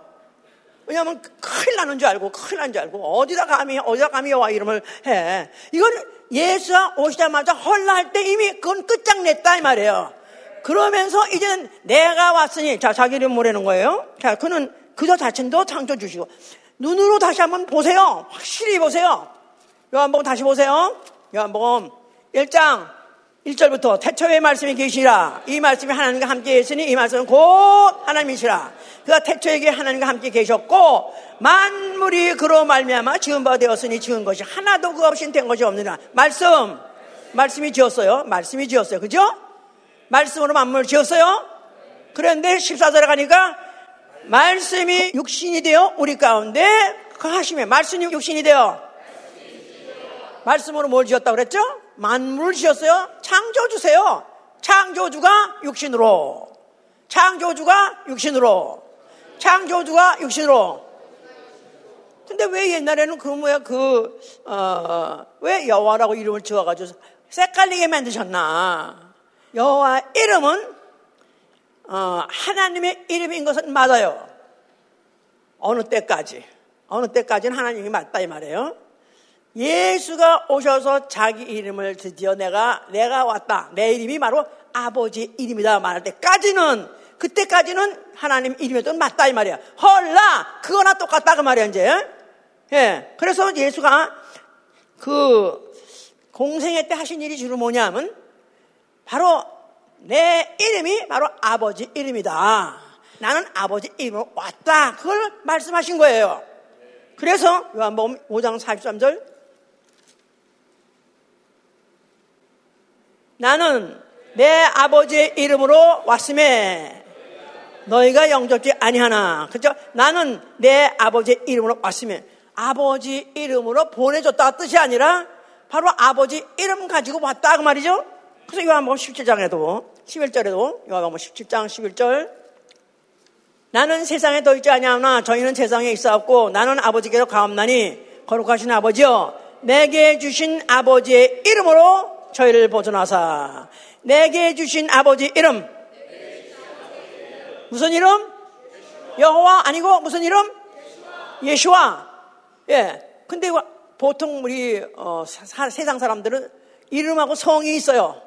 왜냐하면 큰일 나는 줄 알고 큰일 나는 줄 알고 어디다 감히 어디다 감히 여호와 이름을 해. 이건 예수가 오시자마자 할때 이미 그건 끝장냈다 이 말이에요. 그러면서 이제는 내가 왔으니 자 자기 이름 뭐라는 거예요? 자 그는 그저 자신도 창조 주시고 눈으로 다시 한번 보세요. 확실히 보세요. 요한복음 다시 보세요. 요한복음 1장 1절부터 태초에 말씀이 계시라. 이 말씀이 하나님과 함께 있으니 이 말씀은 곧 하나님이시라. 그가 태초에게 하나님과 함께 계셨고 만물이 그로 말미암아 지은 바 되었으니 지은 것이 하나도 그 없이 된 것이 없느냐. 말씀. 말씀이 지었어요. 말씀이 지었어요. 그죠? 말씀으로 만물을 지었어요. 그런데 14절에 가니까 말씀이 육신이 되어 우리 가운데 그 하심에 말씀이 육신이 되어 말씀으로 뭘 지었다고 그랬죠? 만물을 지었어요. 창조주세요. 창조주가 육신으로. 창조주가 육신으로. 창조주가 육신으로. 근데 왜 옛날에는 그 뭐야 그 어, 왜 여호와라고 이름을 지어가지고 색깔리게 만드셨나? 여호와 이름은 어, 하나님의 이름인 것은 맞아요. 어느 때까지 어느 때까지는 하나님이 맞다 이 말이에요. 예수가 오셔서 자기 이름을 드디어 내가 내가 왔다. 내 이름이 바로 아버지 이름이다 말할 때까지는 그때까지는 하나님 이름에도 맞다 이 말이야. 헐라 그거나 똑같다 그 말이야 이제. 예. 그래서 예수가 그 공생애 때 하신 일이 주로 뭐냐면 바로 내 이름이 바로 아버지 이름이다. 나는 아버지 이름으로 왔다. 그걸 말씀하신 거예요. 그래서 요한복음 5장 43절 나는 내 아버지의 이름으로 왔음에 너희가 영접지 아니하나. 그죠? 나는 내 아버지의 이름으로 왔으면 아버지 이름으로 보내줬다 뜻이 아니라 바로 아버지 이름 가지고 왔다 그 말이죠. 그래서 요한복음 17장에도 11절에도 요한복음 17장 11절 나는 세상에 더 있지 아니하나 저희는 세상에 있어왔고 나는 아버지께로 가옵나니 거룩하신 아버지여 내게 주신 아버지의 이름으로 저희를 보존하사 내게 주신 아버지 이름 무슨 이름? 여호와 아니고 무슨 이름? 예수와 예. 근데 보통 우리 어, 사, 세상 사람들은 이름하고 성이 있어요.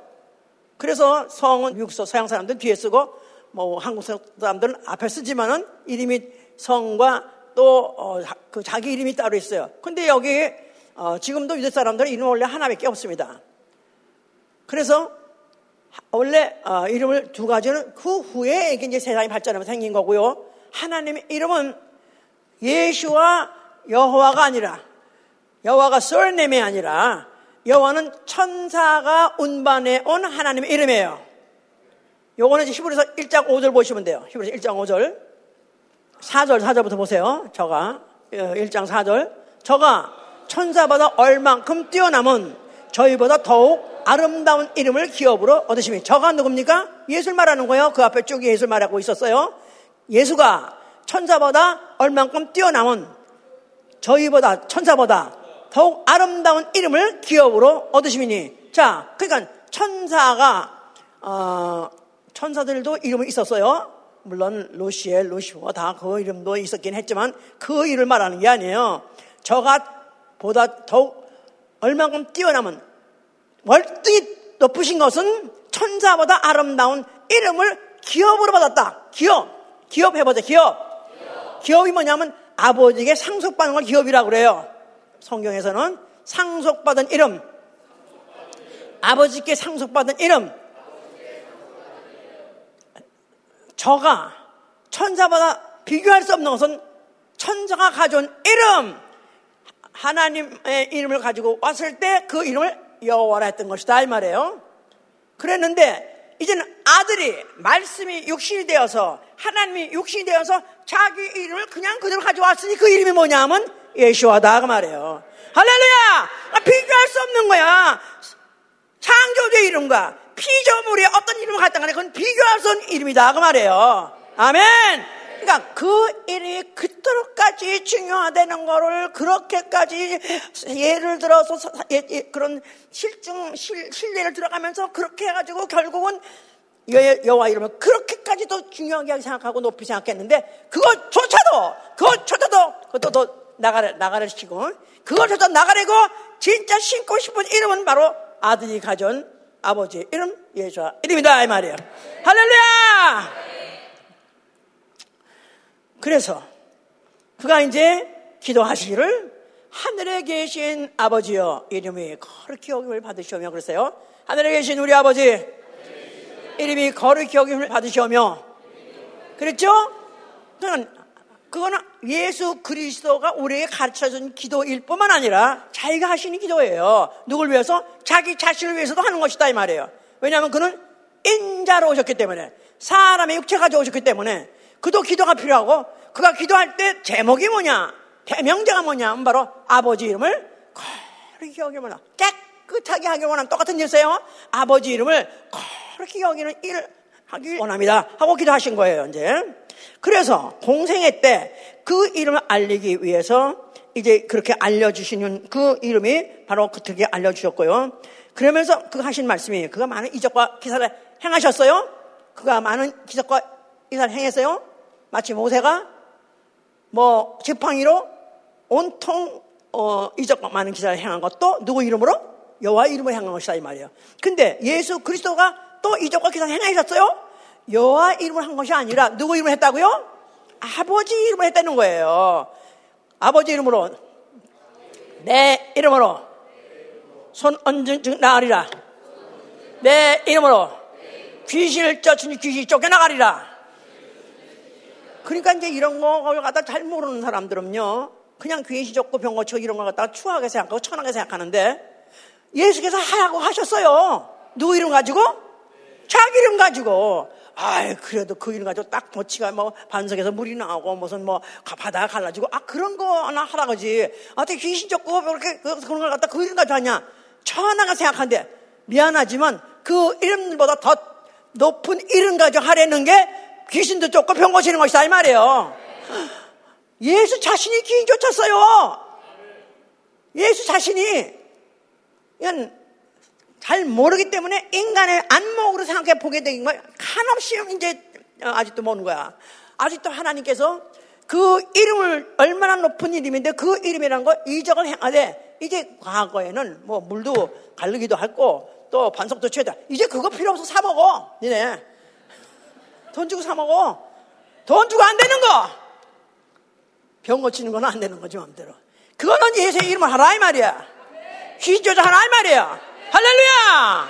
그래서 성은 미국 서양 사람들 은 뒤에 쓰고 뭐 한국 사람들은 앞에 쓰지만은 이름이 성과 또그 어, 자기 이름이 따로 있어요. 근데 여기 어, 지금도 유대 사람들은 이름 원래 하나밖에 없습니다. 그래서 원래 어, 이름을 두 가지는 그 후에 이제 세상이 발전하면서 생긴 거고요. 하나님의 이름은 예수와 여호와가 아니라 여호와가 썰nem이 아니라 여호와는 천사가 운반해 온 하나님의 이름이에요. 요거는 이제 히브리서 1장 5절 보시면 돼요. 히브리서 1장 5절. 4절, 4절부터 보세요. 저가 1장 어, 4절. 저가 천사보다 얼만큼 뛰어남은 저희보다 더욱 아름다운 이름을 기업으로 얻으시면 저가 누굽니까? 예술 말하는 거예요. 그 앞에 쭉 예술 말하고 있었어요. 예수가 천사보다 얼만큼 뛰어남은 저희보다 천사보다 더욱 아름다운 이름을 기업으로 얻으시니 자, 그러니까 천사가 어, 천사들도 이름이 있었어요. 물론 로시엘, 로시오 다그 이름도 있었긴 했지만 그 이름을 말하는 게 아니에요. 저가 보다 더욱 얼만큼 뛰어남은 월등히 높으신 것은 천사보다 아름다운 이름을 기업으로 받았다. 기업. 기업 해보자. 기업. 기업. 기업이 뭐냐면 아버지에게 상속받는 걸 기업이라고 그래요. 성경에서는 상속받은 이름. 아버지께 상속받은 이름. 저가 천사보다 비교할 수 없는 것은 천사가 가져온 이름. 하나님의 이름을 가지고 왔을 때 그 이름을 여호와라 했던 것이다 이 말이에요. 그랬는데 이제는 아들이 말씀이 육신이 되어서 하나님이 육신이 되어서 자기 이름을 그냥 그대로 가져왔으니 그 이름이 뭐냐면 예수와다 그 말이에요. 할렐루야! 아, 비교할 수 없는 거야. 창조주의 이름과 피조물의 어떤 이름을 갖다 간에 그건 비교할 수 없는 이름이다 그 말이에요. 아멘! 그러니까 그 일이 그토록까지 중요하다는 거를 그렇게까지 예를 들어서 그런 실증, 실, 신뢰를 들어가면서 그렇게 해가지고 결국은 여호와 이름을 그렇게까지도 중요하게 생각하고 높이 생각했는데 그것조차도 그것조차도 그것도 더 나가래 나가래 시키고 그것조차 나가래고 진짜 신고 싶은 이름은 바로 아들이 가져온 아버지 이름 예수와 이름이다 이 말이에요. 할렐루야! 그래서 그가 이제 기도하시기를 하늘에 계신 아버지여 이름이 거룩히 여김을 받으시오며 그랬어요. 하늘에 계신 우리 아버지 이름이 거룩히 여김을 받으시오며 그랬죠? 그는 그거는 예수 그리스도가 우리에게 가르쳐준 기도일 뿐만 아니라 자기가 하시는 기도예요. 누굴 위해서? 자기 자신을 위해서도 하는 것이다 이 말이에요. 왜냐하면 그는 인자로 오셨기 때문에 사람의 육체 가지고 오셨기 때문에 그도 기도가 필요하고 그가 기도할 때 제목이 뭐냐? 대명제가 뭐냐? 바로 아버지 이름을 거룩히 여기면 깨끗하게 하기 원하는 똑같은 일이세요. 아버지 이름을 거룩히 여기는 일을 하기 원합니다. 하고 기도하신 거예요, 이제. 그래서 공생애 때그 이름을 알리기 위해서 이제 그렇게 알려주시는 그 이름이 바로 그렇게 알려주셨고요. 그러면서 그 하신 말씀이 그가 많은 이적과 기사를 행하셨어요. 그가 많은 기적과 기사를 행했어요. 마치 모세가 뭐 지팡이로 온통 어, 이적과 많은 기사를 행한 것도 누구 이름으로? 여호와 이름으로 행한 것이다 이 말이에요. 근데 예수 그리스도가 또 이적과 기사를 행하셨어요. 여호와 이름으로 한 것이 아니라 누구 이름으로 했다고요? 아버지 이름으로 했다는 거예요. 아버지 이름으로 내 이름으로 손 얹은 나으리라. 내 이름으로 귀신을 쫓으니 귀신이 쫓겨나가리라. 그러니까 이제 이런 거 갖다 잘 모르는 사람들은요. 그냥 귀신 쫓고 병 고치고 이런 걸 갖다가 추하게 생각하고 천하게 생각하는데 예수께서 하라고 하셨어요. 누구 이름 가지고? 자기 이름 가지고. 아이, 그래도 그 이름 가지고 딱 도치가 뭐 반석에서 물이 나오고 무슨 뭐 바다가 갈라지고 아, 그런 거 하나 하라 그지. 어떻게 귀신 쫓고 그렇게 그, 그런 걸 갖다 그 이름 가지고 하냐. 천하가 생각한데 미안하지만 그 이름보다 더 높은 이름 가지고 하려는 게 귀신도 쫓고 병 고치는 것이다 이 말이에요. 예수 자신이 귀인 쫓았어요. 예수 자신이 그냥 잘 모르기 때문에 인간의 안목으로 생각해 보게 된 거예요. 한없이 이제 아직도 모는 거야. 아직도 하나님께서 그 이름을 얼마나 높은 이름인데 그 이름이라는 거 이적을 행하되 이제 과거에는 뭐 물도 갈르기도 했고 또 반석도 취하다. 이제 그거 필요 없어 사 먹어. 니네 돈 주고 사 먹어. 돈 주고 안 되는 거. 병 고치는 건 안 되는 거지 마음대로. 그거는 예수의 이름을 하라 이 말이야. 귀신 쫓아하라 이 말이야. 할렐루야!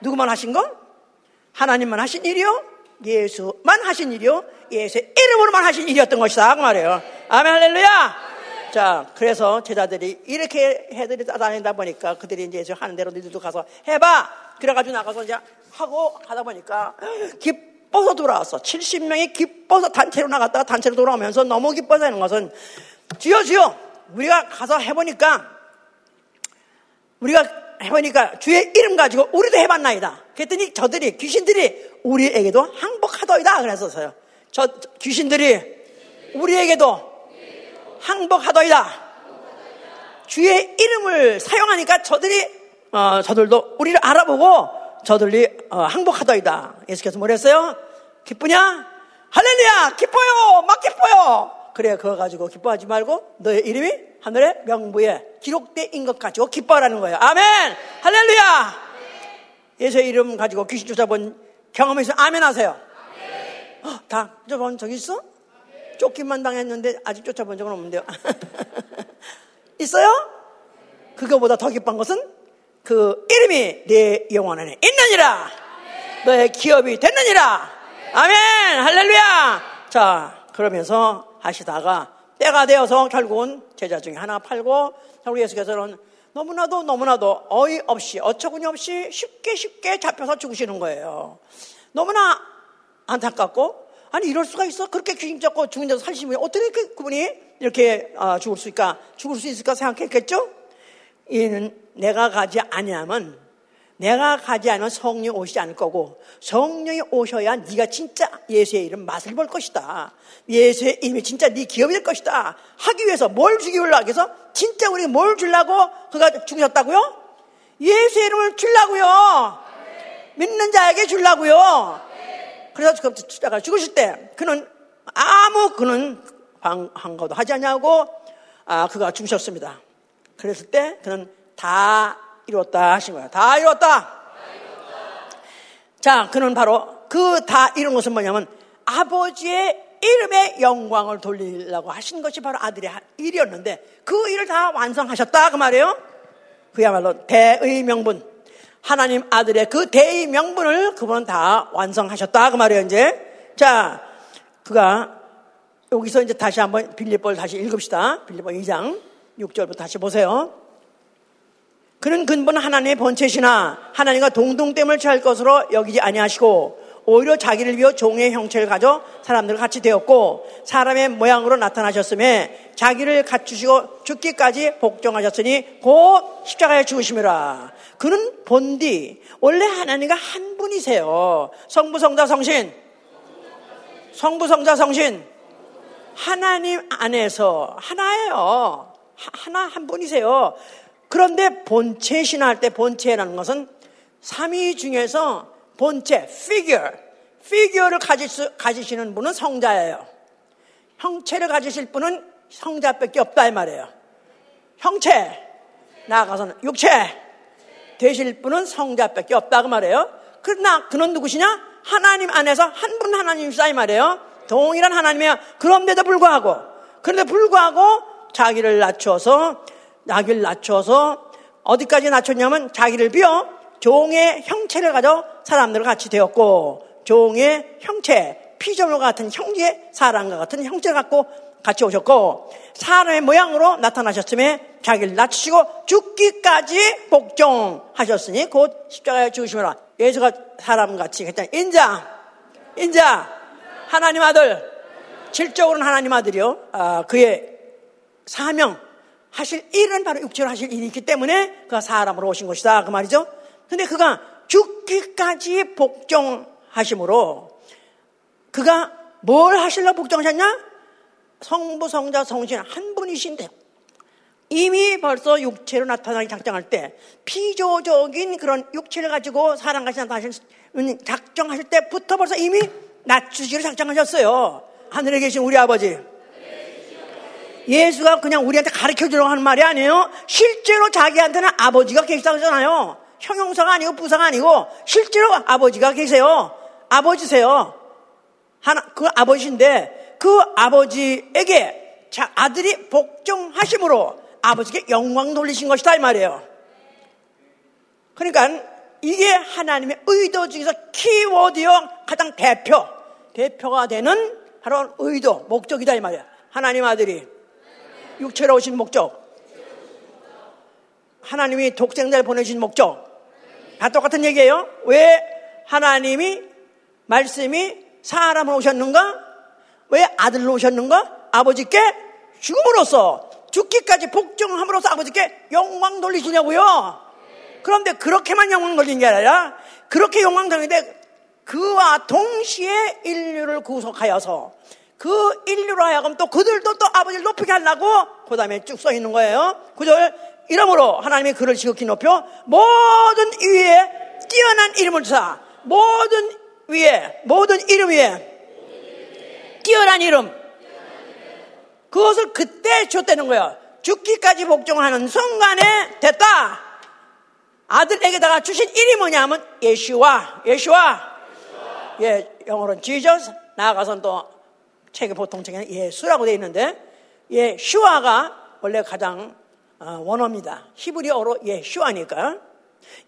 누구만 하신 거? 하나님만 하신 일이요? 예수만 하신 일이요? 예수의 이름으로만 하신 일이었던 것이다. 그 말이에요. 아멘, 할렐루야! 자, 그래서 제자들이 이렇게 해들이 다니다 보니까 그들이 이제 하는 대로 너희들도 가서 해봐! 그래가지고 나가서 이제 하고 하다 보니까 기 뻐서 돌아왔어. 70명이 기뻐서 단체로 나갔다가 단체로 돌아오면서 너무 기뻐서 하는 것은 주여, 주여! 우리가 가서 해보니까 우리가 해보니까 주의 이름 가지고 우리도 해봤나이다. 그랬더니 저들이 귀신들이 우리에게도 항복하더이다. 그랬었어요. 저 귀신들이 우리에게도 항복하더이다. 주의 이름을 사용하니까 저들이 어, 저들도 우리를 알아보고 저들이 어, 항복하더이다. 예수께서 뭐랬어요? 기쁘냐? 할렐루야! 기뻐요! 막 기뻐요! 그래, 그거 가지고 기뻐하지 말고 너의 이름이 하늘의 명부에 기록된 것 가지고 기뻐하라는 거예요. 아멘! 할렐루야! 예수의 이름 가지고 귀신 쫓아본 있어 아멘 하세요. 어, 다 쫓아본 적 있어? 쫓기만 당했는데 아직 쫓아본 적은 없는데요. 있어요? 그거보다 더 기쁜 것은 그 이름이 내 영혼 안에 있느니라. 너의 기업이 됐느니라. 아멘! 할렐루야! 자, 그러면서 하시다가 때가 되어서 결국은 제자 중에 하나 팔고 결국 예수께서는 너무나도 너무나도 어이없이 어처구니 없이 쉽게 쉽게 잡혀서 죽으시는 거예요. 너무나 안타깝고 아니 이럴 수가 있어 그렇게 귀신 잡고 죽은 자도 살심이 어떻게 그분이 이렇게 아, 죽을 수 있을까 죽을 수 있을까 생각했겠죠? 이는 내가 가지 아니하면 내가 가지 않으면 성령이 오시지 않을 거고 성령이 오셔야 네가 진짜 예수의 이름 맛을 볼 것이다. 예수의 이름이 진짜 네 기업이 될 것이다. 하기 위해서 뭘 주기 위해서 진짜 우리 뭘 주려고 그가 죽으셨다고요? 예수의 이름을 주려고요. 믿는 믿는 자에게 주려고요. 그래서 그 주자가 죽으실 때 그는 아무 그는 한거도 하지 않냐고 아, 그가 죽으셨습니다. 그랬을 때 그는 다 이뤘다 하신 거예요. 다 이뤘다. 자, 그는 바로 그 다 이룬 것은 뭐냐면 아버지의 이름의 영광을 돌리려고 하신 것이 바로 아들의 일이었는데 그 일을 다 완성하셨다 그 말이에요. 그야말로 대의 명분. 하나님 아들의 그 대의 명분을 그분은 다 완성하셨다 그 말이에요 이제. 자, 그가 여기서 이제 다시 한번 빌립보를 다시 읽읍시다. 빌립보 2장 6절부터 다시 보세요. 그는 근본 하나님의 본체시나 하나님과 동등됨을 취할 것으로 여기지 아니하시고 오히려 자기를 위해 종의 형체를 가져 사람들과 같이 되었고 사람의 모양으로 나타나셨음에 자기를 갖추시고 죽기까지 복종하셨으니 곧 십자가에 죽으심이라. 그는 본디 원래 하나님과 한 분이세요. 성부 성자 성신 성부 성자 성신 하나님 안에서 하나예요. 하나 한 분이세요. 그런데 본체 신화할 때 본체라는 것은 삼위 중에서 본체, figure, figure를 가질 수, 가지 시는 분은 성자예요. 형체를 가지실 분은 성자밖에 없다 이 말이에요. 형체, 나아가서는 육체 되실 분은 성자밖에 없다 그 말이에요. 그러나 그는 누구시냐? 하나님 안에서 한 분 하나님이시다 이 말이에요. 동일한 하나님이야. 그런데도 불구하고 그런데 불구하고 자기를 낮춰서 자기를 낮춰서 어디까지 낮췄냐면 자기를 비워 종의 형체를 가져 사람들과 같이 되었고 종의 형체 피조물 같은 형제 사람과 같은 형체를 갖고 같이 오셨고 사람의 모양으로 나타나셨음에 자기를 낮추시고 죽기까지 복종하셨으니 곧 십자가에 죽으시면 예수가 사람같이 했잖아요. 인자 인자 하나님 아들. 질적으로는 하나님 아들이요. 아, 그의 사명 하실 일은 바로 육체로 하실 일이 있기 때문에 그가 사람으로 오신 것이다 그 말이죠. 근데 그가 죽기까지 복종하심으로 그가 뭘 하실려 복종하셨냐? 성부, 성자, 성신 한 분이신데 이미 벌써 육체로 나타나기 작정할 때 피조적인 그런 육체를 가지고 사람같이 나타나실 작정하실 때부터 벌써 이미 낮추시기로 작정하셨어요. 하늘에 계신 우리 아버지. 예수가 그냥 우리한테 가르쳐 주려고 하는 말이 아니에요. 실제로 자기한테는 아버지가 계시다잖아요. 형용사가 아니고 부사가 아니고 실제로 아버지가 계세요. 아버지세요. 하나 그 아버지인데 그 아버지에게 자 아들이 복종하심으로 아버지께 영광 돌리신 것이다 이 말이에요. 그러니까 이게 하나님의 의도 중에서 키워드요 가장 대표 대표가 되는 바로 의도 목적이다 이 말이야. 하나님 아들이 육체로 오신 목적. 하나님이 독생자를 보내신 목적. 다 똑같은 얘기예요. 왜 하나님이 말씀이 사람으로 오셨는가? 왜 아들로 오셨는가? 아버지께 죽음으로써 죽기까지 복종함으로써 아버지께 영광 돌리시냐고요. 그런데 그렇게만 영광 돌린 게 아니라 그렇게 영광 돌리는데 그와 동시에 인류를 구속하여서 그 인류로 하여금 또 그들도 또 아버지를 높이게 하려고 그 다음에 쭉 써 있는 거예요. 그절 이러므로 하나님이 그를 지극히 높여 모든 위에 뛰어난 이름을 주사 모든 위에 모든 이름 위에 뛰어난 이름 그것을 그때 줬다는 거예요. 죽기까지 복종하는 순간에 됐다. 아들에게다가 주신 이름이 뭐냐면 예슈와 예슈와 예 영어로는 Jesus 나아가서는 또 책의 보통 책에는 예수라고 되어 있는데 예슈아가 원래 가장 아, 원어입니다. 히브리어로 예슈아니까.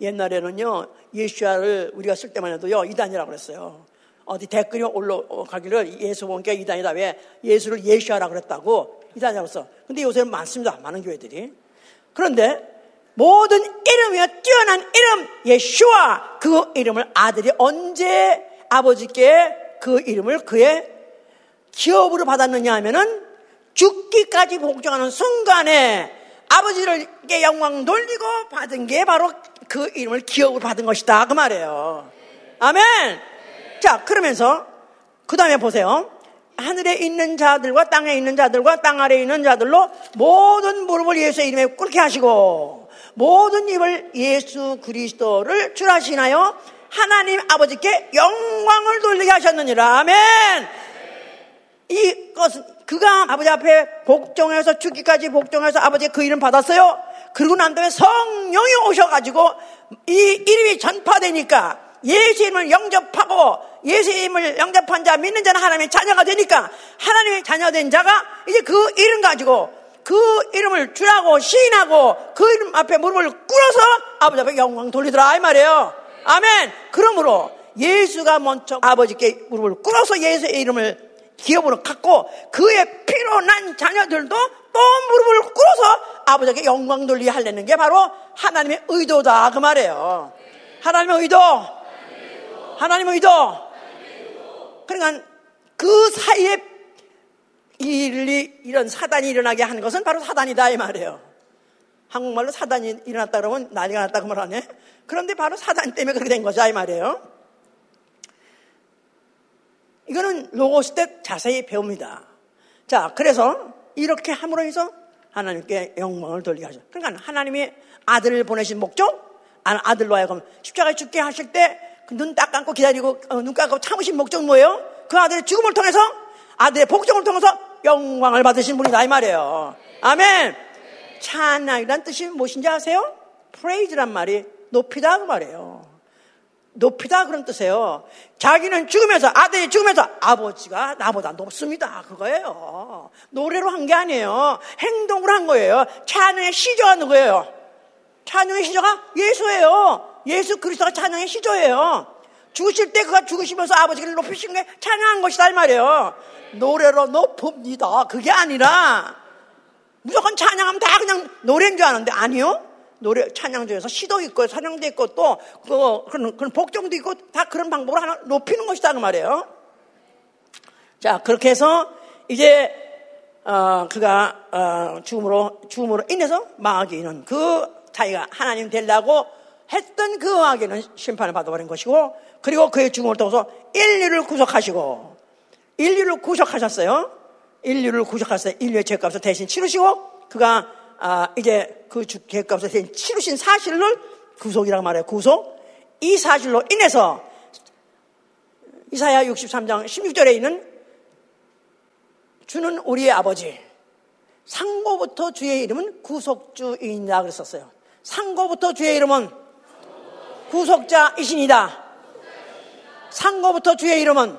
옛날에는요, 예슈아를 우리가 쓸 때만 해도요, 이단이라고 그랬어요. 어디 댓글이 올라가기를 예수 보니까 이단이다. 왜 예수를 예슈아라고 그랬다고 이단이라고 써. 근데 요새는 많습니다. 많은 교회들이. 그런데 모든 이름이요, 뛰어난 이름, 예슈아. 그 이름을 아들이 언제 아버지께 그 이름을 그의 기업으로 받았느냐 하면은 죽기까지 복종하는 순간에 아버지를게 영광 돌리고 받은 게 바로 그 이름을 기억을 받은 것이다. 그 말이에요. 아멘! 자, 그러면서 그 다음에 보세요. 하늘에 있는 자들과 땅에 있는 자들과 땅 아래에 있는 자들로 모든 무릎을 예수의 이름에 꿇게 하시고 모든 입을 예수 그리스도를 출하시나요? 하나님 아버지께 영광을 돌리게 하셨느니라. 아멘. 이것은 그가 아버지 앞에 복종해서 죽기까지 복종해서 아버지 그 이름 받았어요. 그리고 난 다음에 성령이 오셔가지고 이 이름이 전파되니까 예수 이름을 영접하고 예수 이름을 영접한 자 믿는 자는 하나님의 자녀가 되니까 하나님의 자녀된 자가 이제 그 이름 가지고 그 이름을 주라고 시인하고 그 이름 앞에 무릎을 꿇어서 아버지 앞에 영광 돌리더라 이 말이에요. 아멘. 그러므로 예수가 먼저 아버지께 무릎을 꿇어서 예수의 이름을 기업으로 갖고 그의 피로 난 자녀들도 또 무릎을 꿇어서 아버지에게 영광 돌리게 하려는 게 바로 하나님의 의도다 그 말이에요. 하나님의 의도. 하나님의 의도. 그러니까 그 사이에 일이 이런 사단이 일어나게 하는 것은 바로 사단이다 이 말이에요. 한국말로 사단이 일어났다 그러면 난리가 났다고 말하네. 그런데 바로 사단 때문에 그렇게 된 거죠 이 말이에요. 이거는 로고스 때 자세히 배웁니다. 자, 그래서 이렇게 함으로 해서 하나님께 영광을 돌리게 하죠. 그러니까 하나님이 아들을 보내신 목적, 아, 아들로 하여금 십자가에 죽게 하실 때 눈 딱 감고 기다리고 어, 눈 감고 참으신 목적은 뭐예요? 그 아들의 죽음을 통해서 아들의 복종을 통해서 영광을 받으신 분이다 이 말이에요. 아멘. 찬양이란 뜻이 무엇인지 아세요? 프레이즈란 말이 높이다 그 말이에요. 높이다 그런 뜻이에요. 자기는 죽으면서 아들이 죽으면서 아버지가 나보다 높습니다. 그거예요. 노래로 한 게 아니에요. 행동으로 한 거예요. 찬양의 시조가 누구예요? 찬양의 시조가 예수예요. 예수 그리스도가 찬양의 시조예요. 죽으실 때 그가 죽으시면서 아버지를 높이신 게 찬양한 것이다 이 말이에요. 노래로 높읍니다. 그게 아니라 무조건 찬양하면 다 그냥 노래인 줄 아는데 아니요. 노래 찬양 중에서 시도 있고 찬양도 있고 또 그, 그런, 그런 복종도 있고 다 그런 방법으로 하나 높이는 것이다 그 말이에요. 자 그렇게 해서 이제 어, 그가 어, 죽음으로 죽음으로 인해서 마귀는 그 자기가 하나님 되려고 했던 그 마귀는 심판을 받아버린 것이고 그리고 그의 죽음을 통해서 인류를 구속하시고 인류를 구속하셨어요. 인류를 구속하셨어요. 인류의 죄값을 대신 치르시고 그가 아, 이제 그 죄값을 대신 치르신 사실을 구속이라고 말해요. 구속. 이 사실로 인해서 이사야 63장 16절에 있는 주는 우리의 아버지. 상고부터 주의 이름은 구속주이다 그랬었어요. 상고부터 주의 이름은 구속자이신이다. 상고부터 주의 이름은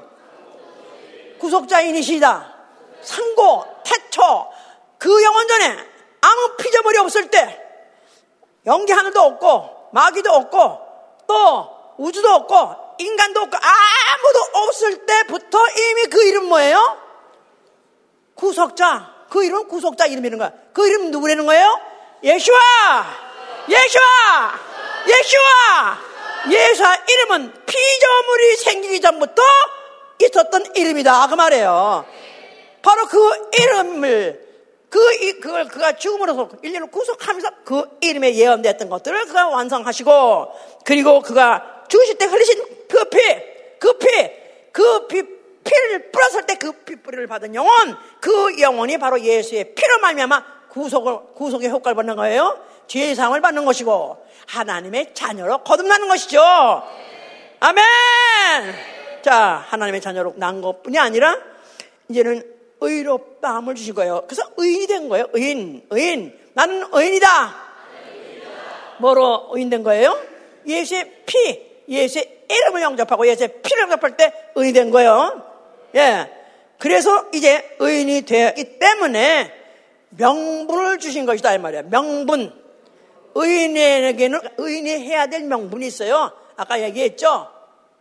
구속자이시다. 상고, 태초, 그 영원전에 아무 피조물이 없을 때 연기 하늘도 없고 마귀도 없고 또 우주도 없고 인간도 없고 아무도 없을 때부터 이미 그 이름 뭐예요? 구속자. 그 이름 구속자 이름이는 거야. 그 이름 누구라는 거예요? 예수와! 예수와! 예수와! 예수와 이름은 피조물이 생기기 전부터 있었던 이름이다. 그 말이에요. 바로 그 이름을 그, 그걸 그가 죽음으로써 인류를 구속하면서 그 이름에 예언됐던 것들을 그가 완성하시고 그리고 그가 죽으실 때 흘리신 그 피, 그 피, 그 피, 피를 뿌렸을 때 그 피뿌리를 받은 영혼, 그 영혼이 바로 예수의 피로 말미암아 구속을 구속의 효과를 받는 거예요. 죄의 상을 받는 것이고 하나님의 자녀로 거듭나는 것이죠. 아멘. 자, 하나님의 자녀로 난 것뿐이 아니라 이제는 의롭다함을 주신 거예요. 그래서 의인이 된 거예요. 의인, 의인. 나는 의인이다. 뭐로 의인된 거예요? 예수의 피, 예수의 이름을 영접하고 예수의 피를 영접할 때 의인이 된 거예요. 예. 그래서 이제 의인이 되었기 때문에 명분을 주신 것이다 이 말이야. 명분. 의인에게는 의인이 해야 될 명분이 있어요. 아까 얘기했죠.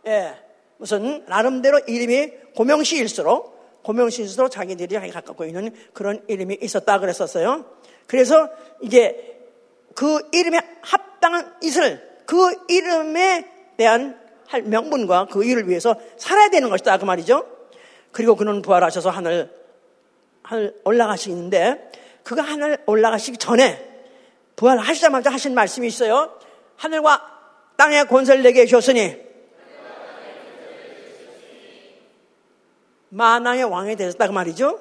예. 무슨 나름대로 이름이 고명시일수록 고명시일수록 자기들이 갖고 있는 그런 이름이 있었다 그랬었어요. 그래서 이게 그 이름에 합당한 이슬, 그 이름에 대한 할 명분과 그 일을 위해서 살아야 되는 것이다 그 말이죠. 그리고 그는 부활하셔서 하늘 하늘 올라가시는데 그가 하늘 올라가시기 전에 부활하시자마자 하신 말씀이 있어요. 하늘과 땅의 권세를 내게 주셨으니 만왕의 왕이 되셨다 그 말이죠.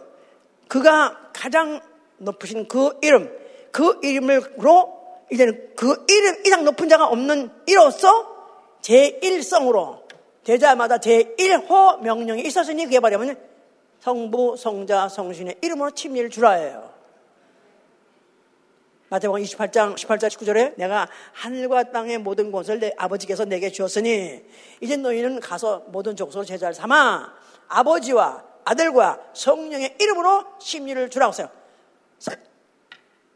그가 가장 높으신 그 이름, 그 이름으로 이제는 그 이름 이상 높은 자가 없는 이로써 제1성으로 되자마자 제1호 명령이 있었으니 그게 말하면 성부, 성자, 성신의 이름으로 침례를 주라예요. 마태복음 28장 18절 19절에 내가 하늘과 땅의 모든 것을 내 아버지께서 내게 주었으니 이제 너희는 가서 모든 족속을 제자를 삼아 아버지와 아들과 성령의 이름으로 심리를 주라고 했어요.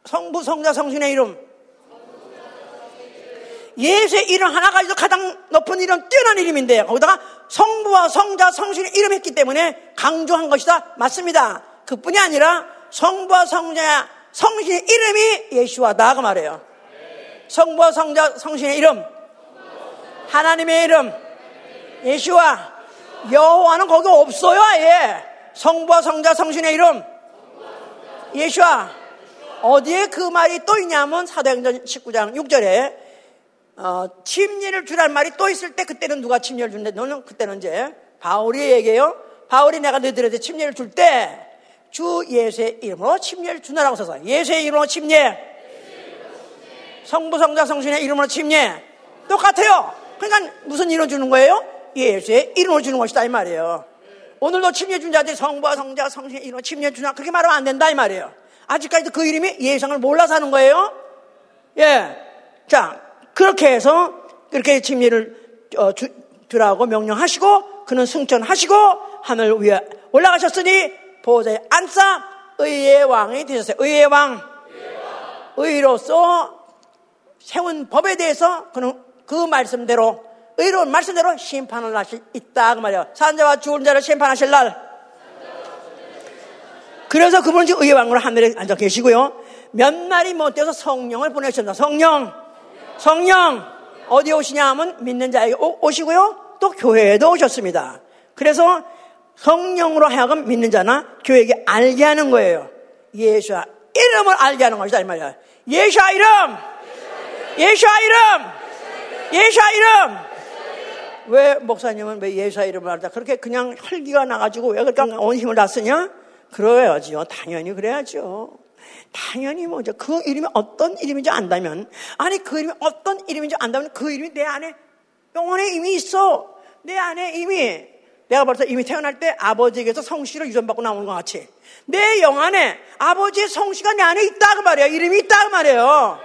성부, 성자, 성신의 이름. 예수의 이름 하나 가지고 가장 높은 이름, 뛰어난 이름인데 거기다가 성부와 성자, 성신의 이름 했기 때문에 강조한 것이다. 맞습니다. 그뿐이 아니라 성부와 성자, 성신의 이름이 예수와다 그 말이에요. 성부와 성자, 성신의 이름, 하나님의 이름, 예수와 여호와는 거기 없어요. 아예 성부와 성자, 성신의 이름, 예수와 어디에 그 말이 또 있냐면 사도행전 19장 6절에 어, 침례를 주란 말이 또 있을 때 그때는 누가 침례를 준대? 너는 그때는 이제 바울이 얘기해요. 바울이 내가 너희들한테 침례를 줄 때 주 예수의 이름으로 침례를 주나라고 써서 예수의 이름으로 침례, 성부 성자 성신의 이름으로 침례 똑같아요. 그러니까 무슨 이름 주는 거예요? 예수의 이름으로 주는 것이다 이 말이에요. 오늘도 침례 준 자들이 성부와 성자 성신의 이름으로 침례 주나 그렇게 말하면 안 된다 이 말이에요. 아직까지도 그 이름이 예상을 몰라서 하는 거예요. 예. 자, 그렇게 해서 그렇게 침례를 어, 주, 라고 명령하시고 그는 승천하시고 하늘 위에 올라가셨으니 보호자의 안사 의의 왕이 되셨어요. 의의 왕. 의로서 세운 법에 대해서 그는 그 말씀대로 의로운 말씀대로 심판을 하실 있다 그 말이에요. 산자와 죽은 자를 심판하실 날. 그래서 그분은 지금 의의 왕으로 하늘에 앉아 계시고요. 몇 날이 못돼서 성령을 보내셨다. 성령. 성령 어디 오시냐 하면 믿는 자에게 오시고요. 또 교회에도 오셨습니다. 그래서 성령으로 하여금 믿는 자나 교회에게 알게 하는 거예요. 예수와 이름을 알게 하는 것이다 이 말이야. 예수와 이름, 예수와 이름, 예수와 이름. 왜 목사님은 왜 예수와 이름을 알다 그렇게 그냥 혈기가 나가지고 왜 그렇게 온 힘을 다 쓰냐? 그래야지요. 당연히 그래야죠. 당연히 뭐죠. 그 이름이 어떤 이름인지 안다면, 아니 그 이름이 어떤 이름인지 안다면 그 이름이 내 안에 영혼에 이미 있어. 내 안에 이미 내가 벌써 이미 태어날 때 아버지에게서 성씨를 유전받고 나오는 것 같이 내 영 안에 아버지의 성씨가 내 안에 있다 그 말이에요. 이름이 있다 그 말이에요.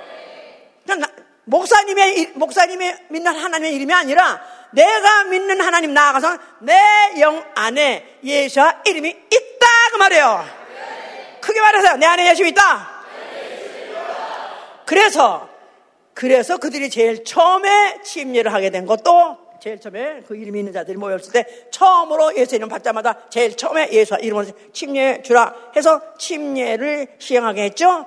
그냥 목사님의 목사님의 믿는 하나님의 이름이 아니라 내가 믿는 하나님 나아가서 내 영 안에 예수와 이름이 있다 그 말이에요. 크게 말해서 내 안에 예수 있다. 그래서 그래서 그들이 제일 처음에 침례를 하게 된 것도 제일 처음에 그 이름이 있는 자들이 모였을 때 처음으로 예수 이름 받자마자 제일 처음에 예수 이름으로 침례 주라 해서 침례를 시행하게 했죠.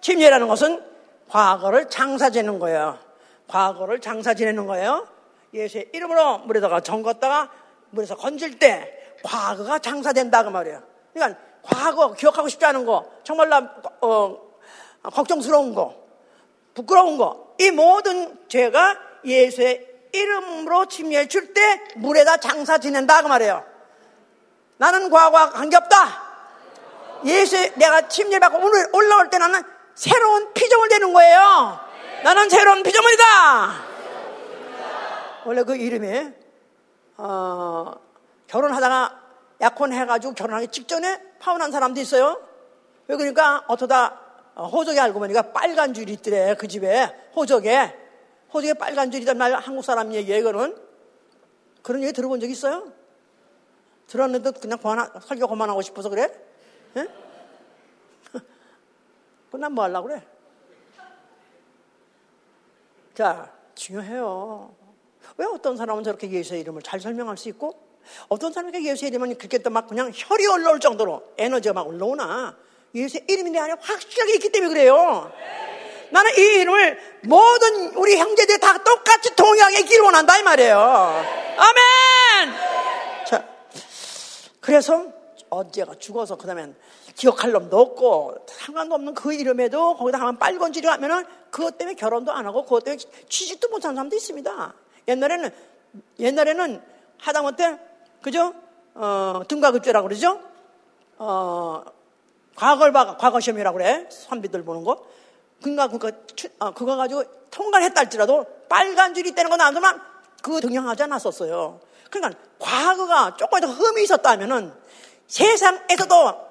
침례라는 것은 과거를 장사 지는 거예요. 과거를 장사 지내는 거예요. 예수의 이름으로 물에다가 정걷다가 물에서 건질 때 과거가 장사된다 그 말이에요. 그러니까 과거 기억하고 싶지 않은 거, 정말 나 어, 걱정스러운 거, 부끄러운 거, 이 모든 죄가 예수의 이름으로 침례 줄때 물에다 장사 지낸다 그 말이에요. 나는 과거와 관계없다. 예수 내가 침례 받고 오늘 올라올 때 나는 새로운 피조물 되는 거예요. 나는 새로운 피조물이다. 원래 그 이름이 어, 결혼하다가 약혼해가지고 결혼하기 직전에 파혼한 사람도 있어요. 왜 그러니까 어쩌다 호적에 알고 보니까 빨간 줄이 있더래 그 집에 호적에 호적에 빨간 줄이단 말 한국 사람 얘기예요 그거는 그런 얘기 들어본 적 있어요? 들었는데 그냥 그만 설교 그만하고 싶어서 그래? 예? 그럼 뭐 하려고 그래? 자 중요해요 왜 어떤 사람은 저렇게 예수의 이름을 잘 설명할 수 있고 어떤 사람에게 예수의 이름은 그렇게 또 막 그냥 혈이 올라올 정도로 에너지가 막 올라오나 예수의 이름이 내 안에 확실하게 있기 때문에 그래요. 나는 이 이름을 모든 우리 형제들이 다 똑같이 동의하게 기를 원한다 이 말이에요. 아멘! 자, 그래서 언제가 죽어서 그 다음엔 기억할 놈도 없고 상관도 없는 그 이름에도 거기다 하면 빨간지를 하면은 그것 때문에 결혼도 안 하고 그것 때문에 취직도 못하는 사람도 있습니다. 옛날에는 옛날에는 하다못해 그죠? 어, 등가급제라고 그러죠? 어, 과거를 봐, 과거 시험이라고 그래. 선비들 보는 거. 그니까, 그거, 어, 그거 가지고 통과를 했다 할지라도 빨간 줄이 떼는 거 나오면 그 등용하지 않았었어요. 그러니까 과거가 조금 더 흠이 있었다면은 세상에서도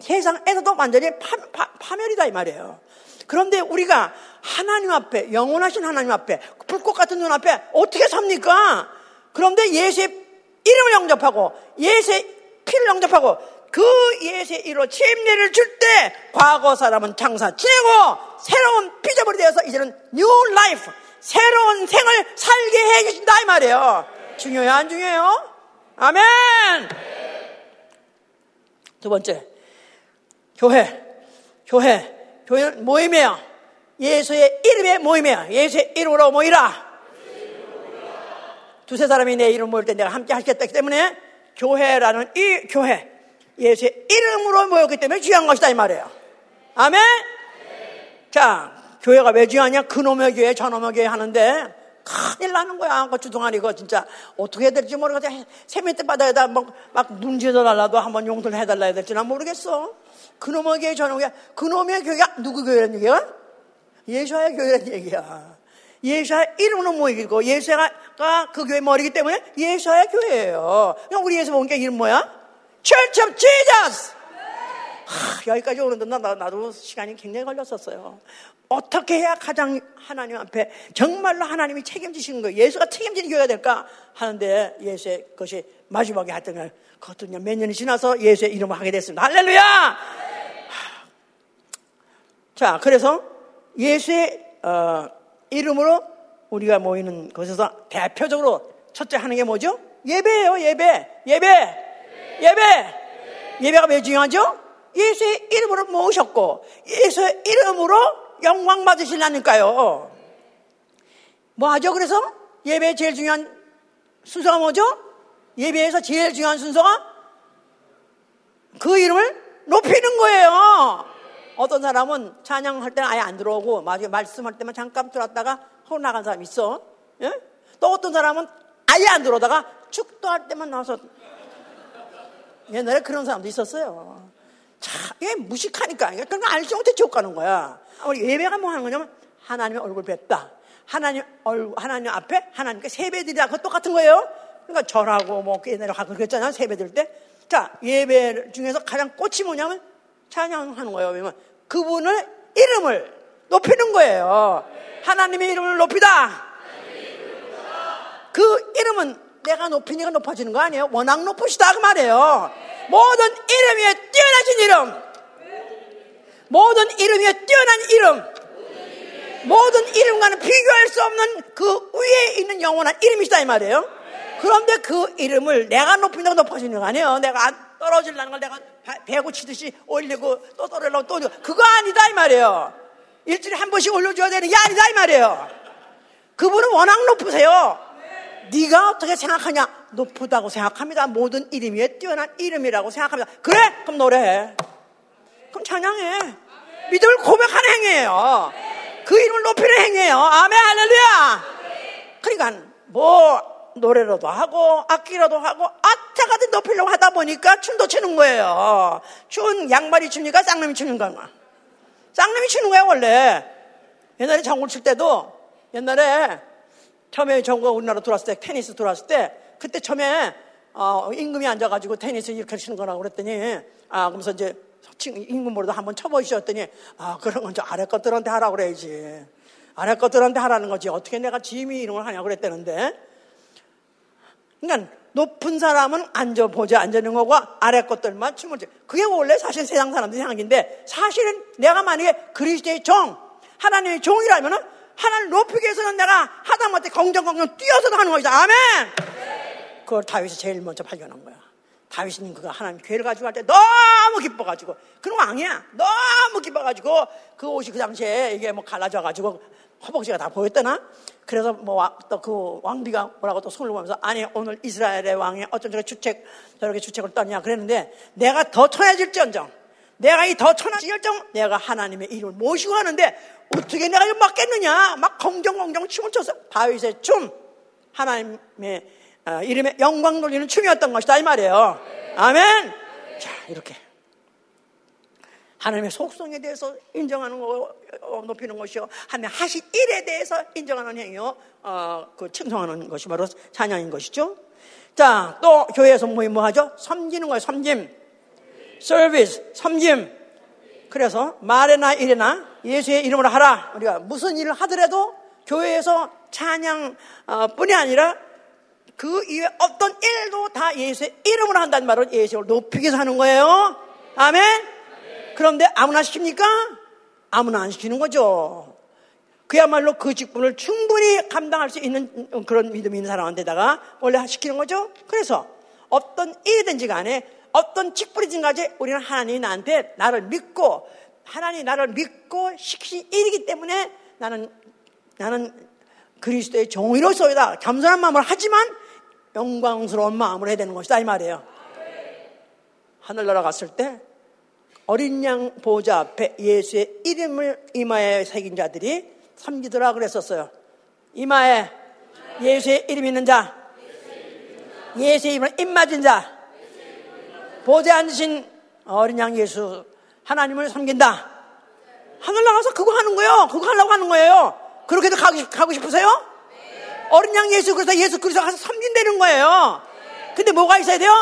세상에서도 완전히 파, 파, 파멸이다 이 말이에요. 그런데 우리가 하나님 앞에 영원하신 하나님 앞에 불꽃 같은 눈 앞에 어떻게 삽니까? 그런데 예수의 이름을 영접하고 예수의 피를 영접하고 그 예수의 이로 침례를 줄 때 과거 사람은 장사 지내고 새로운 피조물이 되어서 이제는 new life 새로운 생을 살게 해 주신다 이 말이에요. 중요해요 안 중요해요? 아멘. 두 번째 교회 교회 교회는 모임이에요. 예수의 이름의 모임이에요. 예수의 이름으로 모이라. 두세 사람이 내 이름 모일 때 내가 함께 하겠다 때문에 교회라는 이 교회 예수의 이름으로 모였기 때문에 귀한 것이다 이 말이에요. 아멘. 자, 교회가 왜 중요하냐? 그놈의 교회, 저놈의 교회 하는데 큰일 나는 거야. 그 주동안 이거 진짜 어떻게 해야 될지 모르겠어. 세면대 바닥에다 막, 막 문지어 달라도 한번 용돈 해달라 해야 될지 난 모르겠어. 그놈의 교회, 저놈의 교회. 그놈의 교회가 누구 교회라는 얘기야? 예수의 교회라는 얘기야. 예수의 이름으로 모이고 예수가 그 교회 머리기 때문에 예수의 교회예요. 그럼 우리 예수 보니까 이름 뭐야? Church! 하, 여기까지 오는데 나, 나도 시간이 굉장히 걸렸었어요. 어떻게 해야 가장 하나님 앞에 정말로 하나님이 책임지시는 거예요? 예수가 책임지는 교회가 될까? 하는데 예수의 것이 마지막에 하여튼 그것도 몇 년이 지나서 예수의 이름을 하게 됐습니다. 할렐루야! 자, 그래서 예수의 어, 이름으로 우리가 모이는 곳에서 대표적으로 첫째 하는 게 뭐죠? 예배예요, 예배. 예배. 예배. 예배가 왜 중요하죠? 예수의 이름으로 모으셨고 예수의 이름으로 영광 받으시려니까요. 뭐 하죠? 그래서 예배의 제일 중요한 순서가 뭐죠? 예배에서 제일 중요한 순서가 그 이름을 높이는 거예요. 어떤 사람은 찬양할 때는 아예 안 들어오고 마지막에 말씀할 때만 잠깐 들어왔다가 호 나간 사람 있어. 예? 또 어떤 사람은 아예 안 들어오다가 축도할 때만 나와서 옛날에 그런 사람도 있었어요. 자, 이게 무식하니까. 그러니까 알지 못해 지옥 가는 거야. 우리 예배가 뭐 하는 거냐면 하나님의 얼굴 뵙다. 하나님 얼굴, 하나님 앞에 하나님께 세배드리다. 그거 똑같은 거예요. 그러니까 절하고 뭐 옛날에 가끔 그랬잖아. 세배 드릴 때. 자, 예배 중에서 가장 꽃이 뭐냐면 찬양하는 거예요. 왜냐면 그분을 이름을 높이는 거예요. 하나님의 이름을 높이다. 그 이름은 내가 높이니까 높아지는 거 아니에요? 워낙 높으시다 그 말이에요. 모든 이름 위에 뛰어나신 이름. 모든 이름 위에 뛰어난 이름. 모든 이름과는 비교할 수 없는 그 위에 있는 영원한 이름이시다 이 말이에요. 그런데 그 이름을 내가 높인다고 높아지는 거 아니에요. 내가 안 떨어질라는 걸 내가 배고 치듯이 올리고 또 떨어려고 또 올리고 그거 아니다 이 말이에요. 일주일에 한 번씩 올려줘야 되는 게 아니다 이 말이에요. 그분은 워낙 높으세요. 네가 어떻게 생각하냐? 높다고 생각합니다. 모든 이름 위에 뛰어난 이름이라고 생각합니다. 그래? 그럼 노래해. 그럼 찬양해. 믿음을 고백하는 행위예요. 그 이름을 높이는 행위예요. 아멘 할렐루야. 그러니까 뭐 노래로도 하고 악기로도 하고 아차가든 높이려고 하다 보니까 춤도 추는 거예요. 춘 양말이 춥니까? 쌍놈이 추는 건가? 쌍놈이 추는 거야 원래. 옛날에 장구를 칠 때도 옛날에 처음에 정부가 우리나라 들어왔을 때 테니스 들어왔을 때 그때 처음에 어, 임금이 앉아가지고 테니스 이렇게 치는 거라고 그랬더니 아 그러면서 이제 임금으로도 한번 쳐보시었더니 아 그런 건 저 아래 것들한테 하라고 그래야지 아래 것들한테 하라는 거지 어떻게 내가 짐이 이런 걸 하냐고 그랬다는데 그러니까 높은 사람은 앉아보자 앉아있는 거고 아래 것들만 춤을 춰. 그게 원래 사실 세상 사람들이 생각인데 사실은 내가 만약에 그리스도의 정 하나님의 종이라면은 하나님 높이기 위해서는 내가 하다못해 공정공정 뛰어서도 하는 거죠. 아멘! 그걸 다윗이 제일 먼저 발견한 거야. 다윗은 그가 하나님 교회를 가지고 할 때 너무 기뻐가지고 그런 왕이야. 너무 기뻐가지고 그 옷이 그 당시에 이게 뭐 갈라져가지고 허벅지가 다 보였더나? 그래서 뭐 또 그 왕비가 뭐라고 또 손을 보면서 아니 오늘 이스라엘의 왕이 어쩜 저렇게 주책 저렇게 주책을 떠냐 그랬는데 내가 더 천해질지언정 내가 이 더 천해질정 내가 하나님의 이름을 모시고 하는데 어떻게 내가 이거 맞겠느냐? 막 공정공정 춤을 춰서 다윗의 춤 하나님의 어, 이름에 영광 돌리는 춤이었던 것이다 이 말이에요. 아멘. 자 이렇게 하나님의 속성에 대해서 인정하는 거 어, 높이는 것이요. 하나님 하신 일에 대해서 인정하는 행위요. 어, 그 칭송하는 것이 바로 찬양인 것이죠. 자, 또 교회에서 뭐, 뭐 하죠? 섬기는 거예요, 섬김. 서비스, 섬김. 그래서 말이나 일이나 예수의 이름으로 하라. 우리가 무슨 일을 하더라도 교회에서 찬양 어, 뿐이 아니라 그 이외 어떤 일도 다 예수의 이름으로 한다는 말은 예수를 높이기 위해서 하는 거예요. 아멘? 그런데 아무나 시킵니까? 아무나 안 시키는 거죠. 그야말로 그 직분을 충분히 감당할 수 있는 그런 믿음이 있는 사람한테다가 원래 시키는 거죠. 그래서 어떤 일이든지 간에 어떤 직분이든 간에 우리는 하나님이 나한테 나를 믿고 하나님이 나를 믿고 시키신 일이기 때문에 나는 나는 그리스도의 종이로서이다. 겸손한 마음을 하지만 영광스러운 마음을 해야 되는 것이다 이 말이에요. 하늘나라 갔을 때 어린 양 보좌 앞에 예수의 이름을 이마에 새긴 자들이 섬기더라 그랬었어요. 이마에 예수의 이름 있는 자, 예수의 이름을 입맞은 자, 보좌에 앉으신 어린 양 예수 하나님을 섬긴다. 하늘 나가서 그거 하는 거예요. 그거 하려고 하는 거예요. 그렇게도 가고, 싶, 가고 싶으세요? 어린 양 예수 그래서 예수 그리스도 가서 섬긴다는 거예요. 근데 뭐가 있어야 돼요?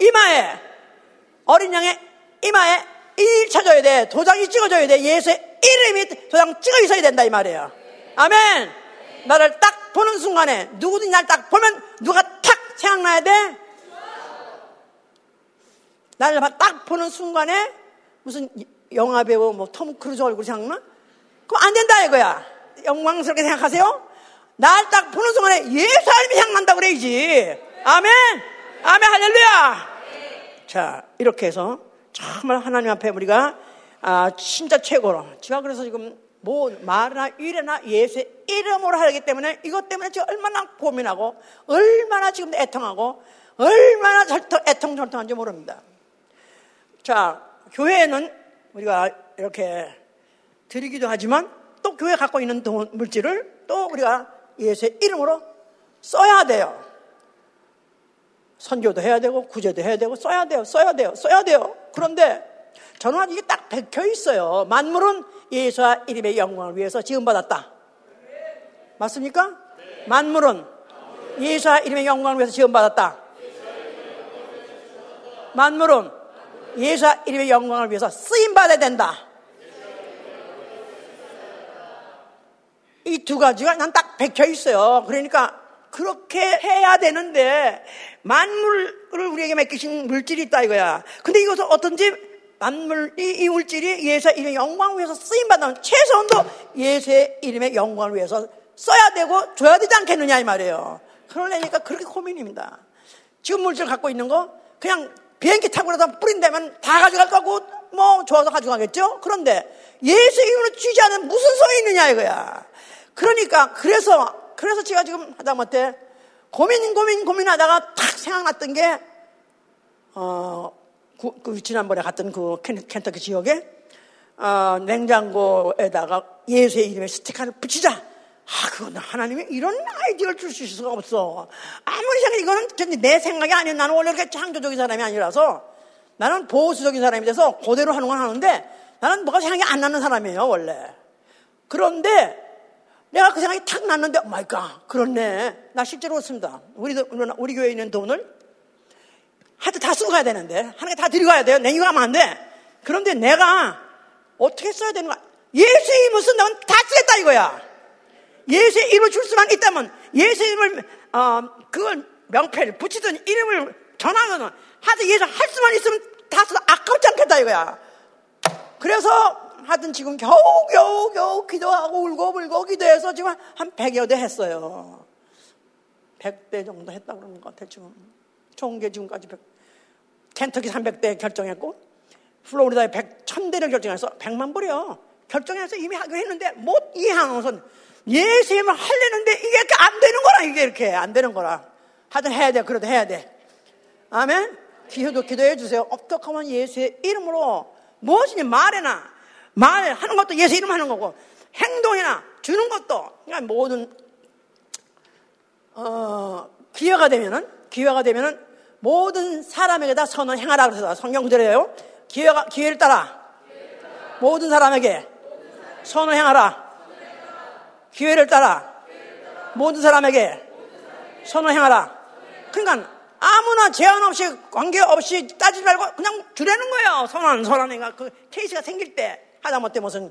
이마에 어린 양의 이마에 인 쳐줘야 돼. 도장이 찍어줘야 돼. 예수의 이름이 도장 찍어 있어야 된다 이 말이에요. 아멘. 나를 딱 보는 순간에 누구든지 날 딱 보면 누가 탁 생각나야 돼. 나를 딱 보는 순간에 무슨 영화 배우 뭐 톰 크루즈 얼굴 생각나? 그럼 안 된다 이거야. 영광스럽게 생각하세요? 날 딱 보는 순간에 예수 하나님이 생각난다 그래야지. 아멘. 아멘 할렐루야. 자 이렇게 해서 정말 하나님 앞에 우리가 아, 진짜 최고로. 제가 그래서 지금 뭐 말이나 일이나 예수의 이름으로 하기 때문에 이것 때문에 지금 얼마나 고민하고 얼마나 지금 애통하고 얼마나 애통절통한지 모릅니다. 자, 교회에는 우리가 이렇게 드리기도 하지만 또 교회 갖고 있는 돈, 물질을 또 우리가 예수의 이름으로 써야 돼요. 선교도 해야 되고 구제도 해야 되고 써야 돼요. 써야 돼요. 써야 돼요. 그런데 저는 이게 딱 백혀 있어요. 만물은 예수와 이름의 영광을 위해서 지음받았다. 맞습니까? 만물은 예수와 이름의 영광을 위해서 지음받았다. 만물은 예수와 이름의 영광을 위해서 쓰임받아야 된다. 이 두 가지가 난딱 백혀 있어요. 그러니까 그렇게 해야 되는데 만물을 우리에게 맡기신 물질이 있다 이거야. 근데 이것은 어떤지 만물 이, 이 물질이 예수의 이름의 영광을 위해서 쓰임 받는 최소한도 예수의 이름의 영광을 위해서 써야 되고 줘야 되지 않겠느냐 이 말이에요. 그러려니까 그렇게 고민입니다. 지금 물질 갖고 있는 거 그냥 비행기 타고라도 뿌린다면 다 가져갈 거고 뭐 좋아서 가져가겠죠. 그런데 예수 이름으로 주지 않으면 무슨 소용이 있느냐 이거야. 그러니까 그래서 그래서 제가 지금 하다못해 고민 고민 고민하다가 탁 생각났던 게 어, 그, 그 지난번에 갔던 그 켄 터키 지역에 어, 냉장고에다가 예수의 이름에 스티커를 붙이자. 아, 그건 하나님이 이런 아이디어를 줄 수 있을 수가 없어. 아무리 생각해, 이거는 내 생각이 아니야. 나는 원래 그렇게 창조적인 사람이 아니라서 나는 보수적인 사람이 돼서 그대로 하는 건 하는데 나는 뭐가 생각이 안 나는 사람이에요, 원래. 그런데 내가 그 생각이 탁 났는데, my God, 그렇네. 나 실제로 그렇습니다. 우리, 우리 교회에 있는 돈을 하여튼 다 쓰고 가야 되는데, 하나님께 다 드리고 가야 돼요. 내가 가면 안 돼. 그런데 내가 어떻게 써야 되는 거야? 예수의 이름을 쓴다면 다 쓰겠다 이거야. 예수의 이름을 줄 수만 있다면, 예수의 이름을, 어, 그걸 명패를 붙이든 이름을 전하거든. 하여튼 예수 할 수만 있으면 다 써도 아깝지 않겠다 이거야. 그래서 하여튼 지금 겨우 겨우 겨우 기도하고 울고 불고 기도해서 지금 한 100여 대 했어요. 100대 정도 했다 그러는 것 같아 지금. 총계 지금까지 100. 켄터키 300대 결정했고 플로리다에 100, 1000대를 결정해서 100만 불이요. 결정해서 이미 하기로 했는데 못 이해하면서 예수님을 하려는데 이게 안 되는 거라 이게 이렇게 안 되는 거라. 하여튼 해야 돼. 그래도 해야 돼. 아멘. 기도도 기도해 주세요. 어떻게 하면 예수의 이름으로 무엇이니 말해나 말하는 것도 예수 이름 하는 거고 행동이나 주는 것도 그러니까 모든 어, 기회가 되면은 기회가 되면은 모든 사람에게 다 선을 행하라 그래서 성경 구절이에요. 기회가 기회를 따라 모든 사람에게 선을 행하라. 기회를 따라 모든 사람에게 선을 행하라. 그러니까 아무나 제한 없이 관계 없이 따지지 말고 그냥 주라는 거예요. 선한 선한애가 그 케이스가 생길 때 하다못해 무슨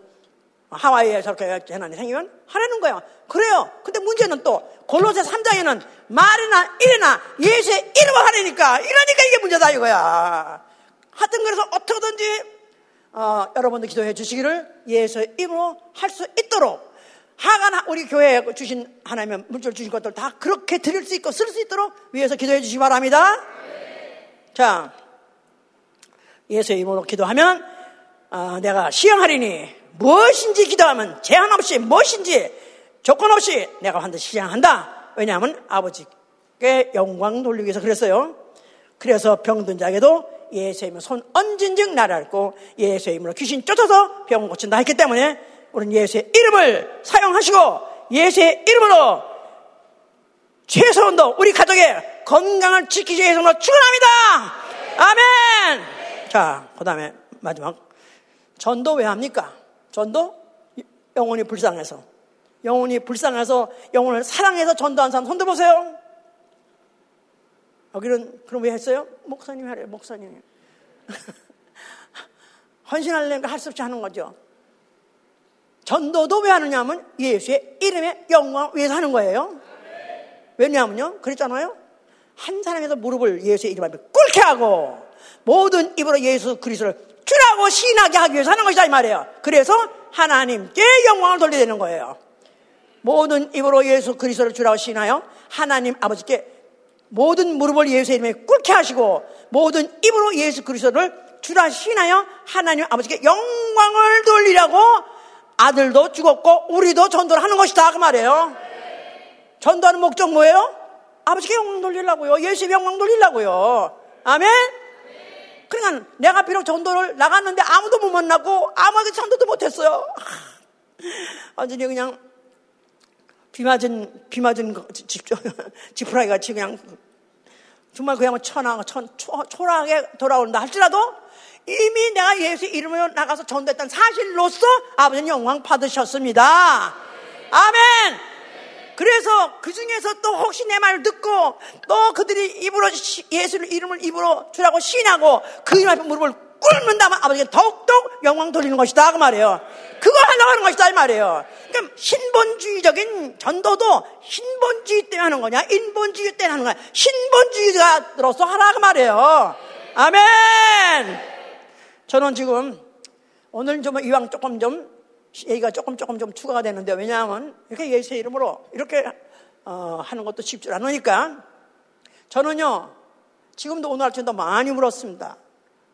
하와이에 저렇게 재난이 생기면 하라는 거예요. 그래요. 근데 문제는 또 골로새 3장에는 말이나 일이나 예수의 이름을 하라니까 이러니까 이게 문제다 이거야. 하여튼 그래서 어떻게든지 어, 여러분들 기도해 주시기를 예수의 이름으로 할 수 있도록 하간 우리 교회에 주신 하나님의 물질 주신 것들 다 그렇게 드릴 수 있고 쓸 수 있도록 위해서 기도해 주시기 바랍니다. 자, 예수의 이름으로 기도하면 어, 내가 시행하리니 무엇인지 기도하면 제한 없이 무엇인지 조건 없이 내가 반드시 시행한다. 왜냐하면 아버지께 영광 돌리기 위해서 그랬어요. 그래서 병든 자에게도 예수의 이름으로 손 얹은 즉 나를 앓고 예수의 이름으로 귀신 쫓아서 병 고친다 했기 때문에 우리는 예수의 이름을 사용하시고 예수의 이름으로 최소한도 우리 가족의 건강을 지키기 위해서 축원합니다. 아멘. 자, 그 다음에 마지막 전도 왜 합니까? 전도 영혼이 불쌍해서 영혼이 불쌍해서 영혼을 사랑해서 전도한 사람 손 들어보세요. 여기는 그럼 왜 했어요? 목사님이 하래요. 목사님이. 헌신하려니까 할 수 없이 하는 거죠. 전도도 왜 하느냐면 예수의 이름의 영광을 위해서 하는 거예요. 왜냐하면요. 그랬잖아요. 한 사람에서 무릎을 예수의 이름 앞에 꿇게 하고 모든 입으로 예수 그리스도를 주라고 신하게 하기 위해서 하는 것이다 이 말이에요. 그래서 하나님께 영광을 돌려야 는 거예요. 모든 입으로 예수 그리스도를 주라고 신하여 하나님 아버지께 모든 무릎을 예수의 이름에 꿇게 하시고 모든 입으로 예수 그리스도를 주라 신하여 하나님 아버지께 영광을 돌리라고 아들도 죽었고 우리도 전도를 하는 것이다 그 말이에요. 전도하는 목적 뭐예요? 아버지께 영광 돌리려고요. 예수의 영광 돌리려고요. 아멘. 그러니까 내가 비록 전도를 나갔는데 아무도 못 만나고 아무에게 전도도 못했어요. 완전히 그냥 비 맞은 비 맞은 집 지푸라기 같이 그냥 정말 그야말로 천하 천 초, 초라하게 돌아온다 할지라도 이미 내가 예수 이름으로 나가서 전도했던 사실로서 아버지는 영광 받으셨습니다. 아멘! 그래서 그 중에서 또 혹시 내 말을 듣고 또 그들이 입으로 예수를 이름을 입으로 주라고 신하고 그 이름 앞에 무릎을 꿇는다면 아버지가 더욱더 영광 돌리는 것이다 그 말이에요. 그거 하려고 하는 것이다 이 말이에요. 그러니까 신본주의적인 전도도 신본주의 때문에 하는 거냐 인본주의 때문에 하는 거냐 신본주의자로서 하라 그 말이에요. 아멘. 저는 지금 오늘 좀 이왕 조금 좀 얘기가 조금 조금 좀 추가가 되는데 왜냐하면 이렇게 예수의 이름으로 이렇게 어, 하는 것도 쉽지 않으니까 저는요 지금도 오늘 아침도 많이 울었습니다.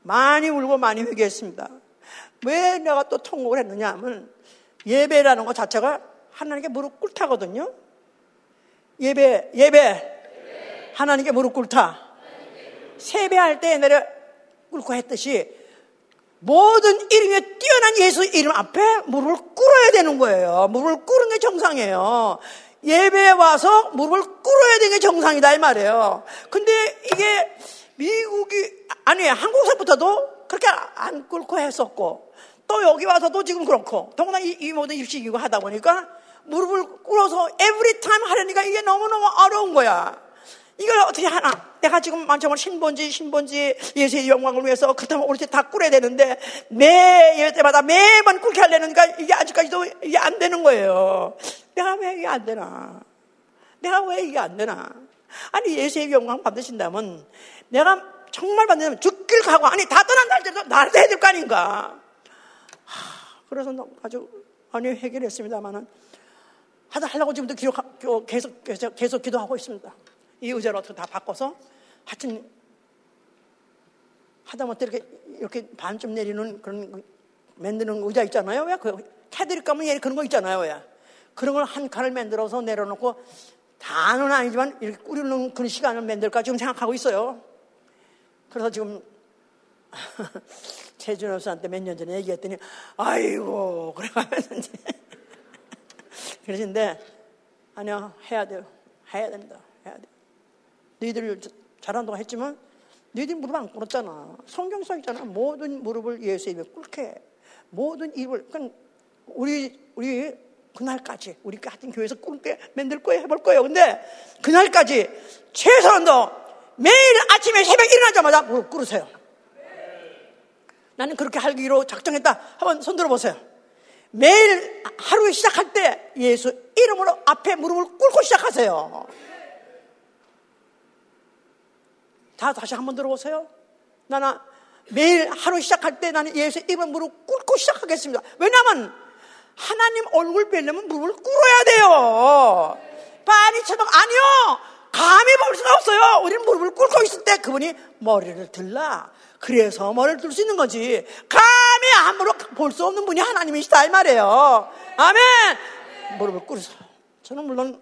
많이 울고 많이 회개했습니다. 왜 내가 또 통곡을 했느냐 하면 예배라는 것 자체가 하나님께 무릎 꿇다거든요. 예배, 예배. 하나님께 무릎 꿇다. 세배할 때 내려 꿇고 했듯이 모든 이름에 뛰어난 예수 이름 앞에 무릎을 꿇어야 되는 거예요. 무릎을 꿇는 게 정상이에요. 예배에 와서 무릎을 꿇어야 되는 게 정상이다 이 말이에요. 근데 이게 미국이 아니 한국에서부터도 그렇게 안 꿇고 했었고 또 여기 와서도 지금 그렇고 더구나 이, 이 모든 입시기구 하다 보니까 무릎을 꿇어서 에브리 타임 하려니까 이게 너무너무 어려운 거야. 이걸 어떻게 하나? 내가 지금 만점을 신본지, 신본지 예수의 영광을 위해서 그렇다면 우리 다 꿇어야 되는데 매 예배 때마다 매번 꿇게 하려니까 이게 아직까지도 이게 안 되는 거예요. 내가 왜 이게 안 되나? 내가 왜 이게 안 되나? 아니 예수의 영광 받으신다면 내가 정말 받는다면 죽길 가고 아니 다 떠난 날짜도 나를 해야 될 거 아닌가? 그래서 아주 아니 해결했습니다만은 하다 하려고 지금도 기록, 계속, 계속, 계속 기도하고 있습니다. 이 의자를 어떻게 다 바꿔서 하여튼 하다못해 이렇게 이렇게 반쯤 내리는 그런 만드는 의자 있잖아요. 왜? 그 캐드릭 가면 얘 그런 거 있잖아요. 왜? 그런 걸 한 칸을 만들어서 내려놓고 다는 아니지만 이렇게 꾸리는 그런 시간을 만들까 지금 생각하고 있어요. 그래서 지금 최준호 씨한테 몇 년 전에 얘기했더니 아이고 그래가면서 이제 그러신데 아니요 해야 돼요 해야 된다 해야 돼 너희들 잘한다고 했지만 너희들 무릎 안 꿇었잖아. 성경 써 있잖아. 모든 무릎을 예수의 입에 꿇게. 모든 일을 그러니까 우리 우리 그날까지 우리 같은 교회에서 꿈게 만들 거예요 해볼 거예요. 근데 그날까지 최소한 도 매일 아침에 새벽 일어나자마자 무릎 꿇으세요. 나는 그렇게 하기로 작정했다. 한번 손 들어보세요. 매일 하루에 시작할 때 예수 이름으로 앞에 무릎을 꿇고 시작하세요. 다 다시 한번 들어보세요. 나는 매일 하루 시작할 때 나는 예수 이름으로 무릎 꿇고 시작하겠습니다. 왜냐하면 하나님 얼굴 뵈려면 무릎을 꿇어야 돼요. 파리처럼 아니요. 감히 볼 수가 없어요. 우리는 무릎을 꿇고 있을 때 그분이 머리를 들라. 그래서 머리를 들 수 있는 거지. 감히 아무로 볼 수 없는 분이 하나님이시다 이 말이에요. 아멘. 무릎을 꿇으세요. 저는 물론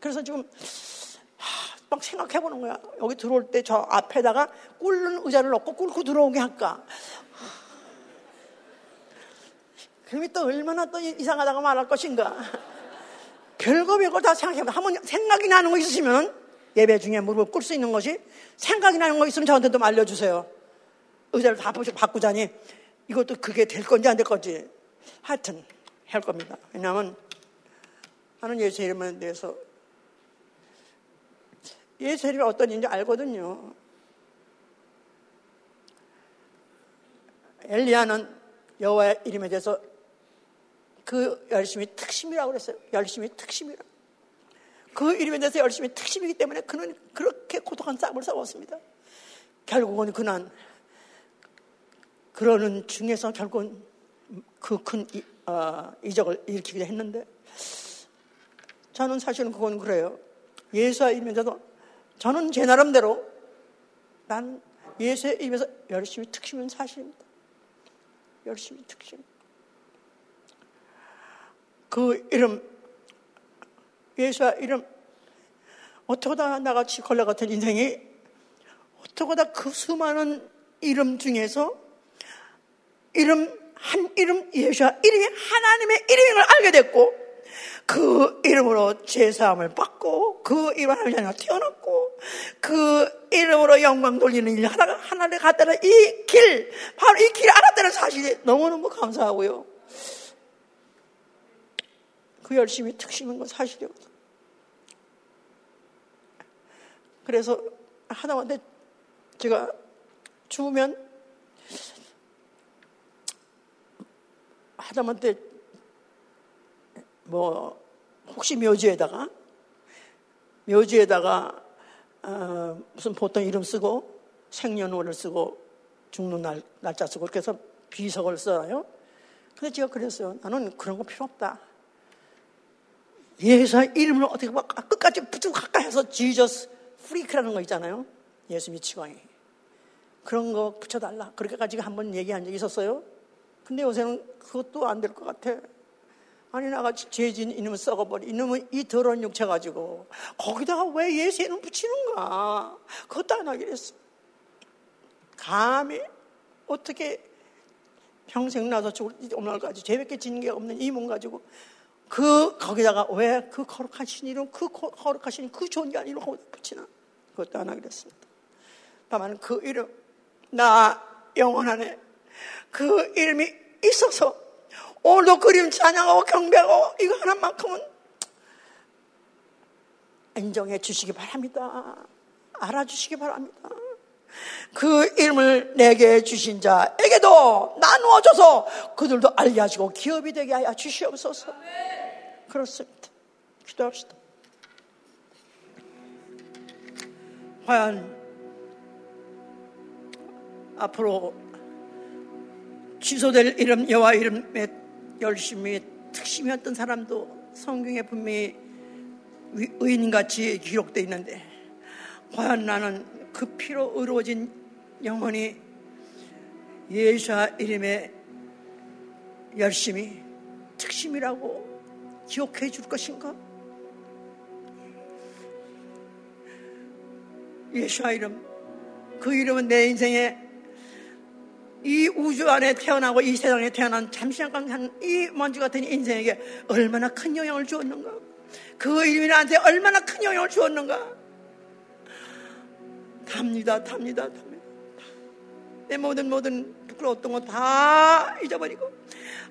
그래서 지금 막 생각해 보는 거야. 여기 들어올 때 저 앞에다가 꿇는 의자를 놓고 꿇고 들어오게 할까. 그럼이 또 얼마나 또 이상하다고 말할 것인가. 별거 별거 다 생각해보면 한번 생각이 나는 거 있으시면 예배 중에 무릎을 꿇을 수 있는 것이 생각이 나는 거 있으면 저한테 좀 알려주세요. 의자를 다 바꾸자니 이것도 그게 될 건지 안 될 건지 하여튼 할 겁니다. 왜냐하면 나는 예수 이름에 대해서 예수 이름이 어떤 인지 알거든요. 엘리야는 여호와의 이름에 대해서 그 열심히 특심이라고 그랬어요. 열심히 특심이라. 그 이름에 대해서 열심히 특심이기 때문에 그는 그렇게 고독한 싸움을 싸웠습니다. 결국은 그는 그러는 중에서 결국은 그큰 어, 이적을 일으키기도 했는데 저는 사실은 그건 그래요. 예수와 이면서도 저는 제 나름대로 난 예수의 입에서 열심히 특심은 사실입니다. 열심히 특심. 그 이름, 예수와 이름, 어떻게 다 나같이 걸레 같은 인생이 어떻게 다 그 수많은 이름 중에서 이름, 한 이름, 예수와 이름이 하나님의 이름인 걸 알게 됐고, 그 이름으로 제사함을 받고, 그 이름 하나님 태어났고, 그 이름으로 영광 돌리는 일 하다가 하나를 갔다는 이 길, 바로 이 길을 알았다는 사실이 너무너무 감사하고요. 그 열심히 특심인 건 사실이었어. 그래서 하다못해 제가 죽으면 하다못해 뭐 혹시 묘지에다가 묘지에다가 어, 무슨 보통 이름 쓰고 생년월을 쓰고 죽는 날, 날짜 쓰고 그렇게 해서 비석을 써요. 근데 제가 그랬어요. 나는 그런 거 필요 없다. 예수 이름을 어떻게 막 끝까지 붙이고 가까이 해서 지저스 프리크라는 거 있잖아요. 예수 미치광이. 그런 거 붙여달라. 그렇게까지 한번 얘기한 적이 있었어요. 근데 요새는 그것도 안 될 것 같아. 아니 나같이 죄진 이놈을 썩어버리 이놈은 이 더러운 육체 가지고 거기다가 왜 예수 이름 붙이는가 그것도 안 하기로 했어 감히 어떻게 평생 나서 죽을 오늘까지 죄밖에 게 없는 이 몸 가지고 그 거기다가 왜 그 거룩하신 이름, 그 거룩하신 그 존귀한 이름 거기다 붙이나? 그것도 안 하기로 했습니다. 다만 그 이름, 나 영원하네. 그 이름이 있어서 오늘도 그림 찬양하고 경배하고 이거 하나만큼은 인정해 주시기 바랍니다. 알아주시기 바랍니다. 그 이름을 내게 주신 자에게도 나누어줘서 그들도 알게 하시고 기업이 되게 하여 주시옵소서. 그렇습니다. 기도합시다. 과연 앞으로 취소될 이름 여호와 이름에 열심히 특심이었던 사람도 성경에 분명히 의인같이 기록되어 있는데 과연 나는 그 피로 의로워진 영혼이 예수와 이름에 열심히 특심이라고 기억해 줄 것인가? 예수와 이름, 그 이름은 내 인생에 이 우주 안에 태어나고 이 세상에 태어난 잠시 잠깐 한이 먼지 같은 인생에게 얼마나 큰 영향을 주었는가? 그 이름이 나한테 얼마나 큰 영향을 주었는가? 답니다, 답니다, 답니다. 내 모든 모든 부끄러웠던 거 다 잊어버리고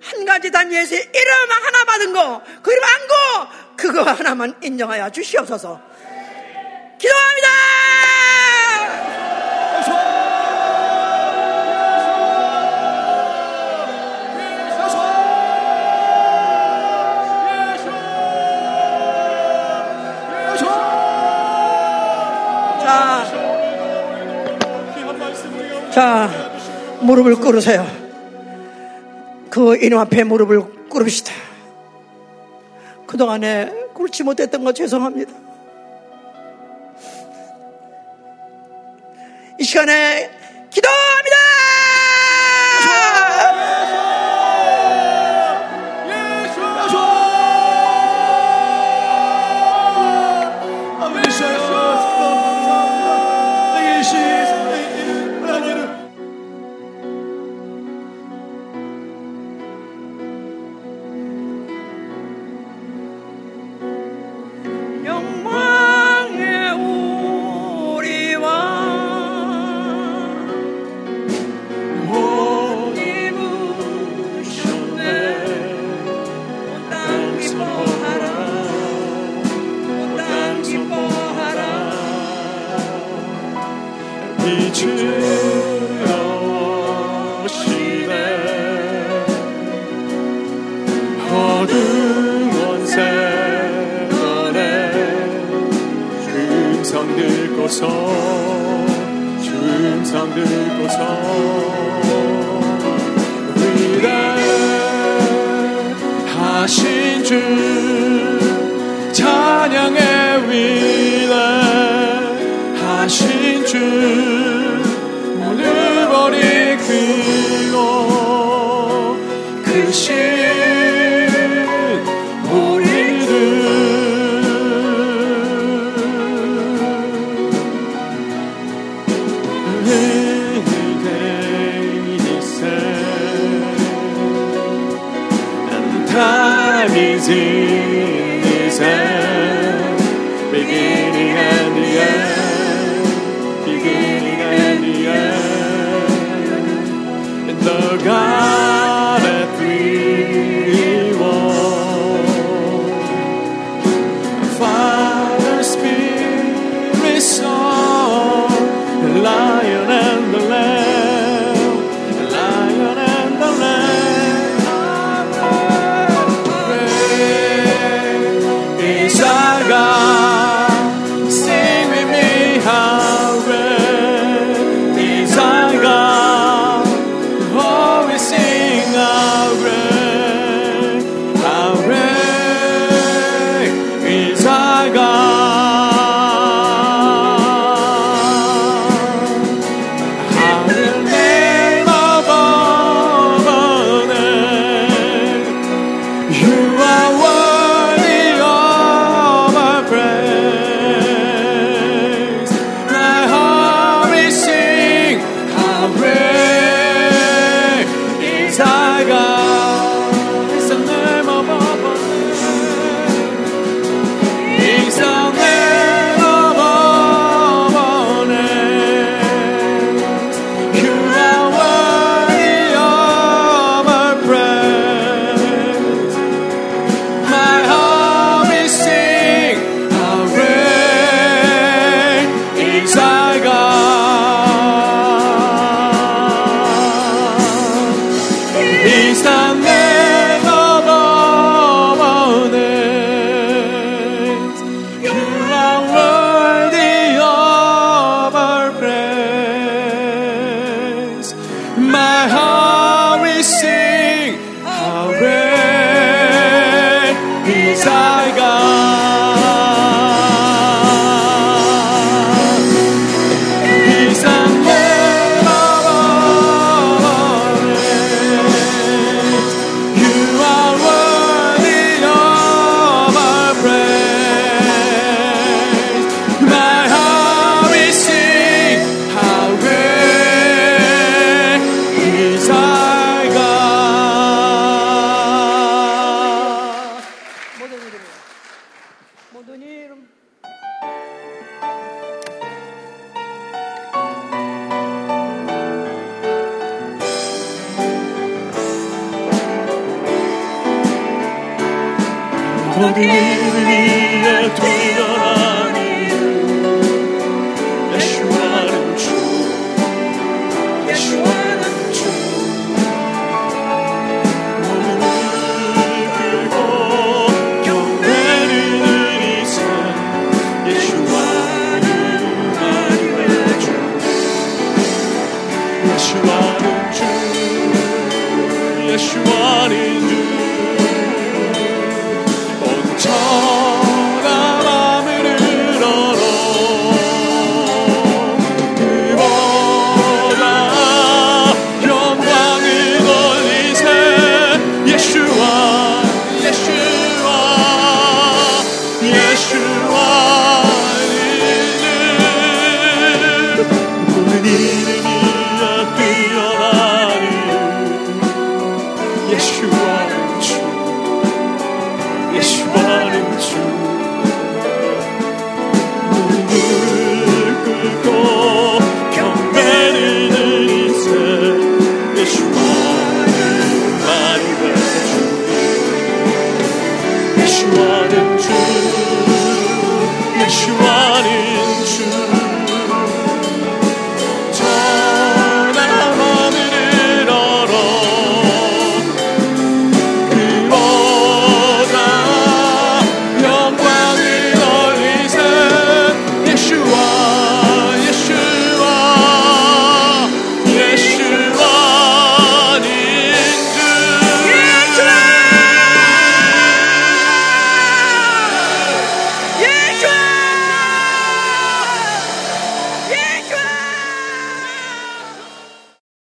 한 가지 단위에서 이름 하나 받은 거, 그 이름 안고 그거 하나만 인정하여 주시옵소서. 기도합니다! 자, 무릎을 꿇으세요. 그 이름 앞에 무릎을 꿇읍시다. 그동안에 꿇지 못했던 거 죄송합니다. 이 시간에 기도합니다! Always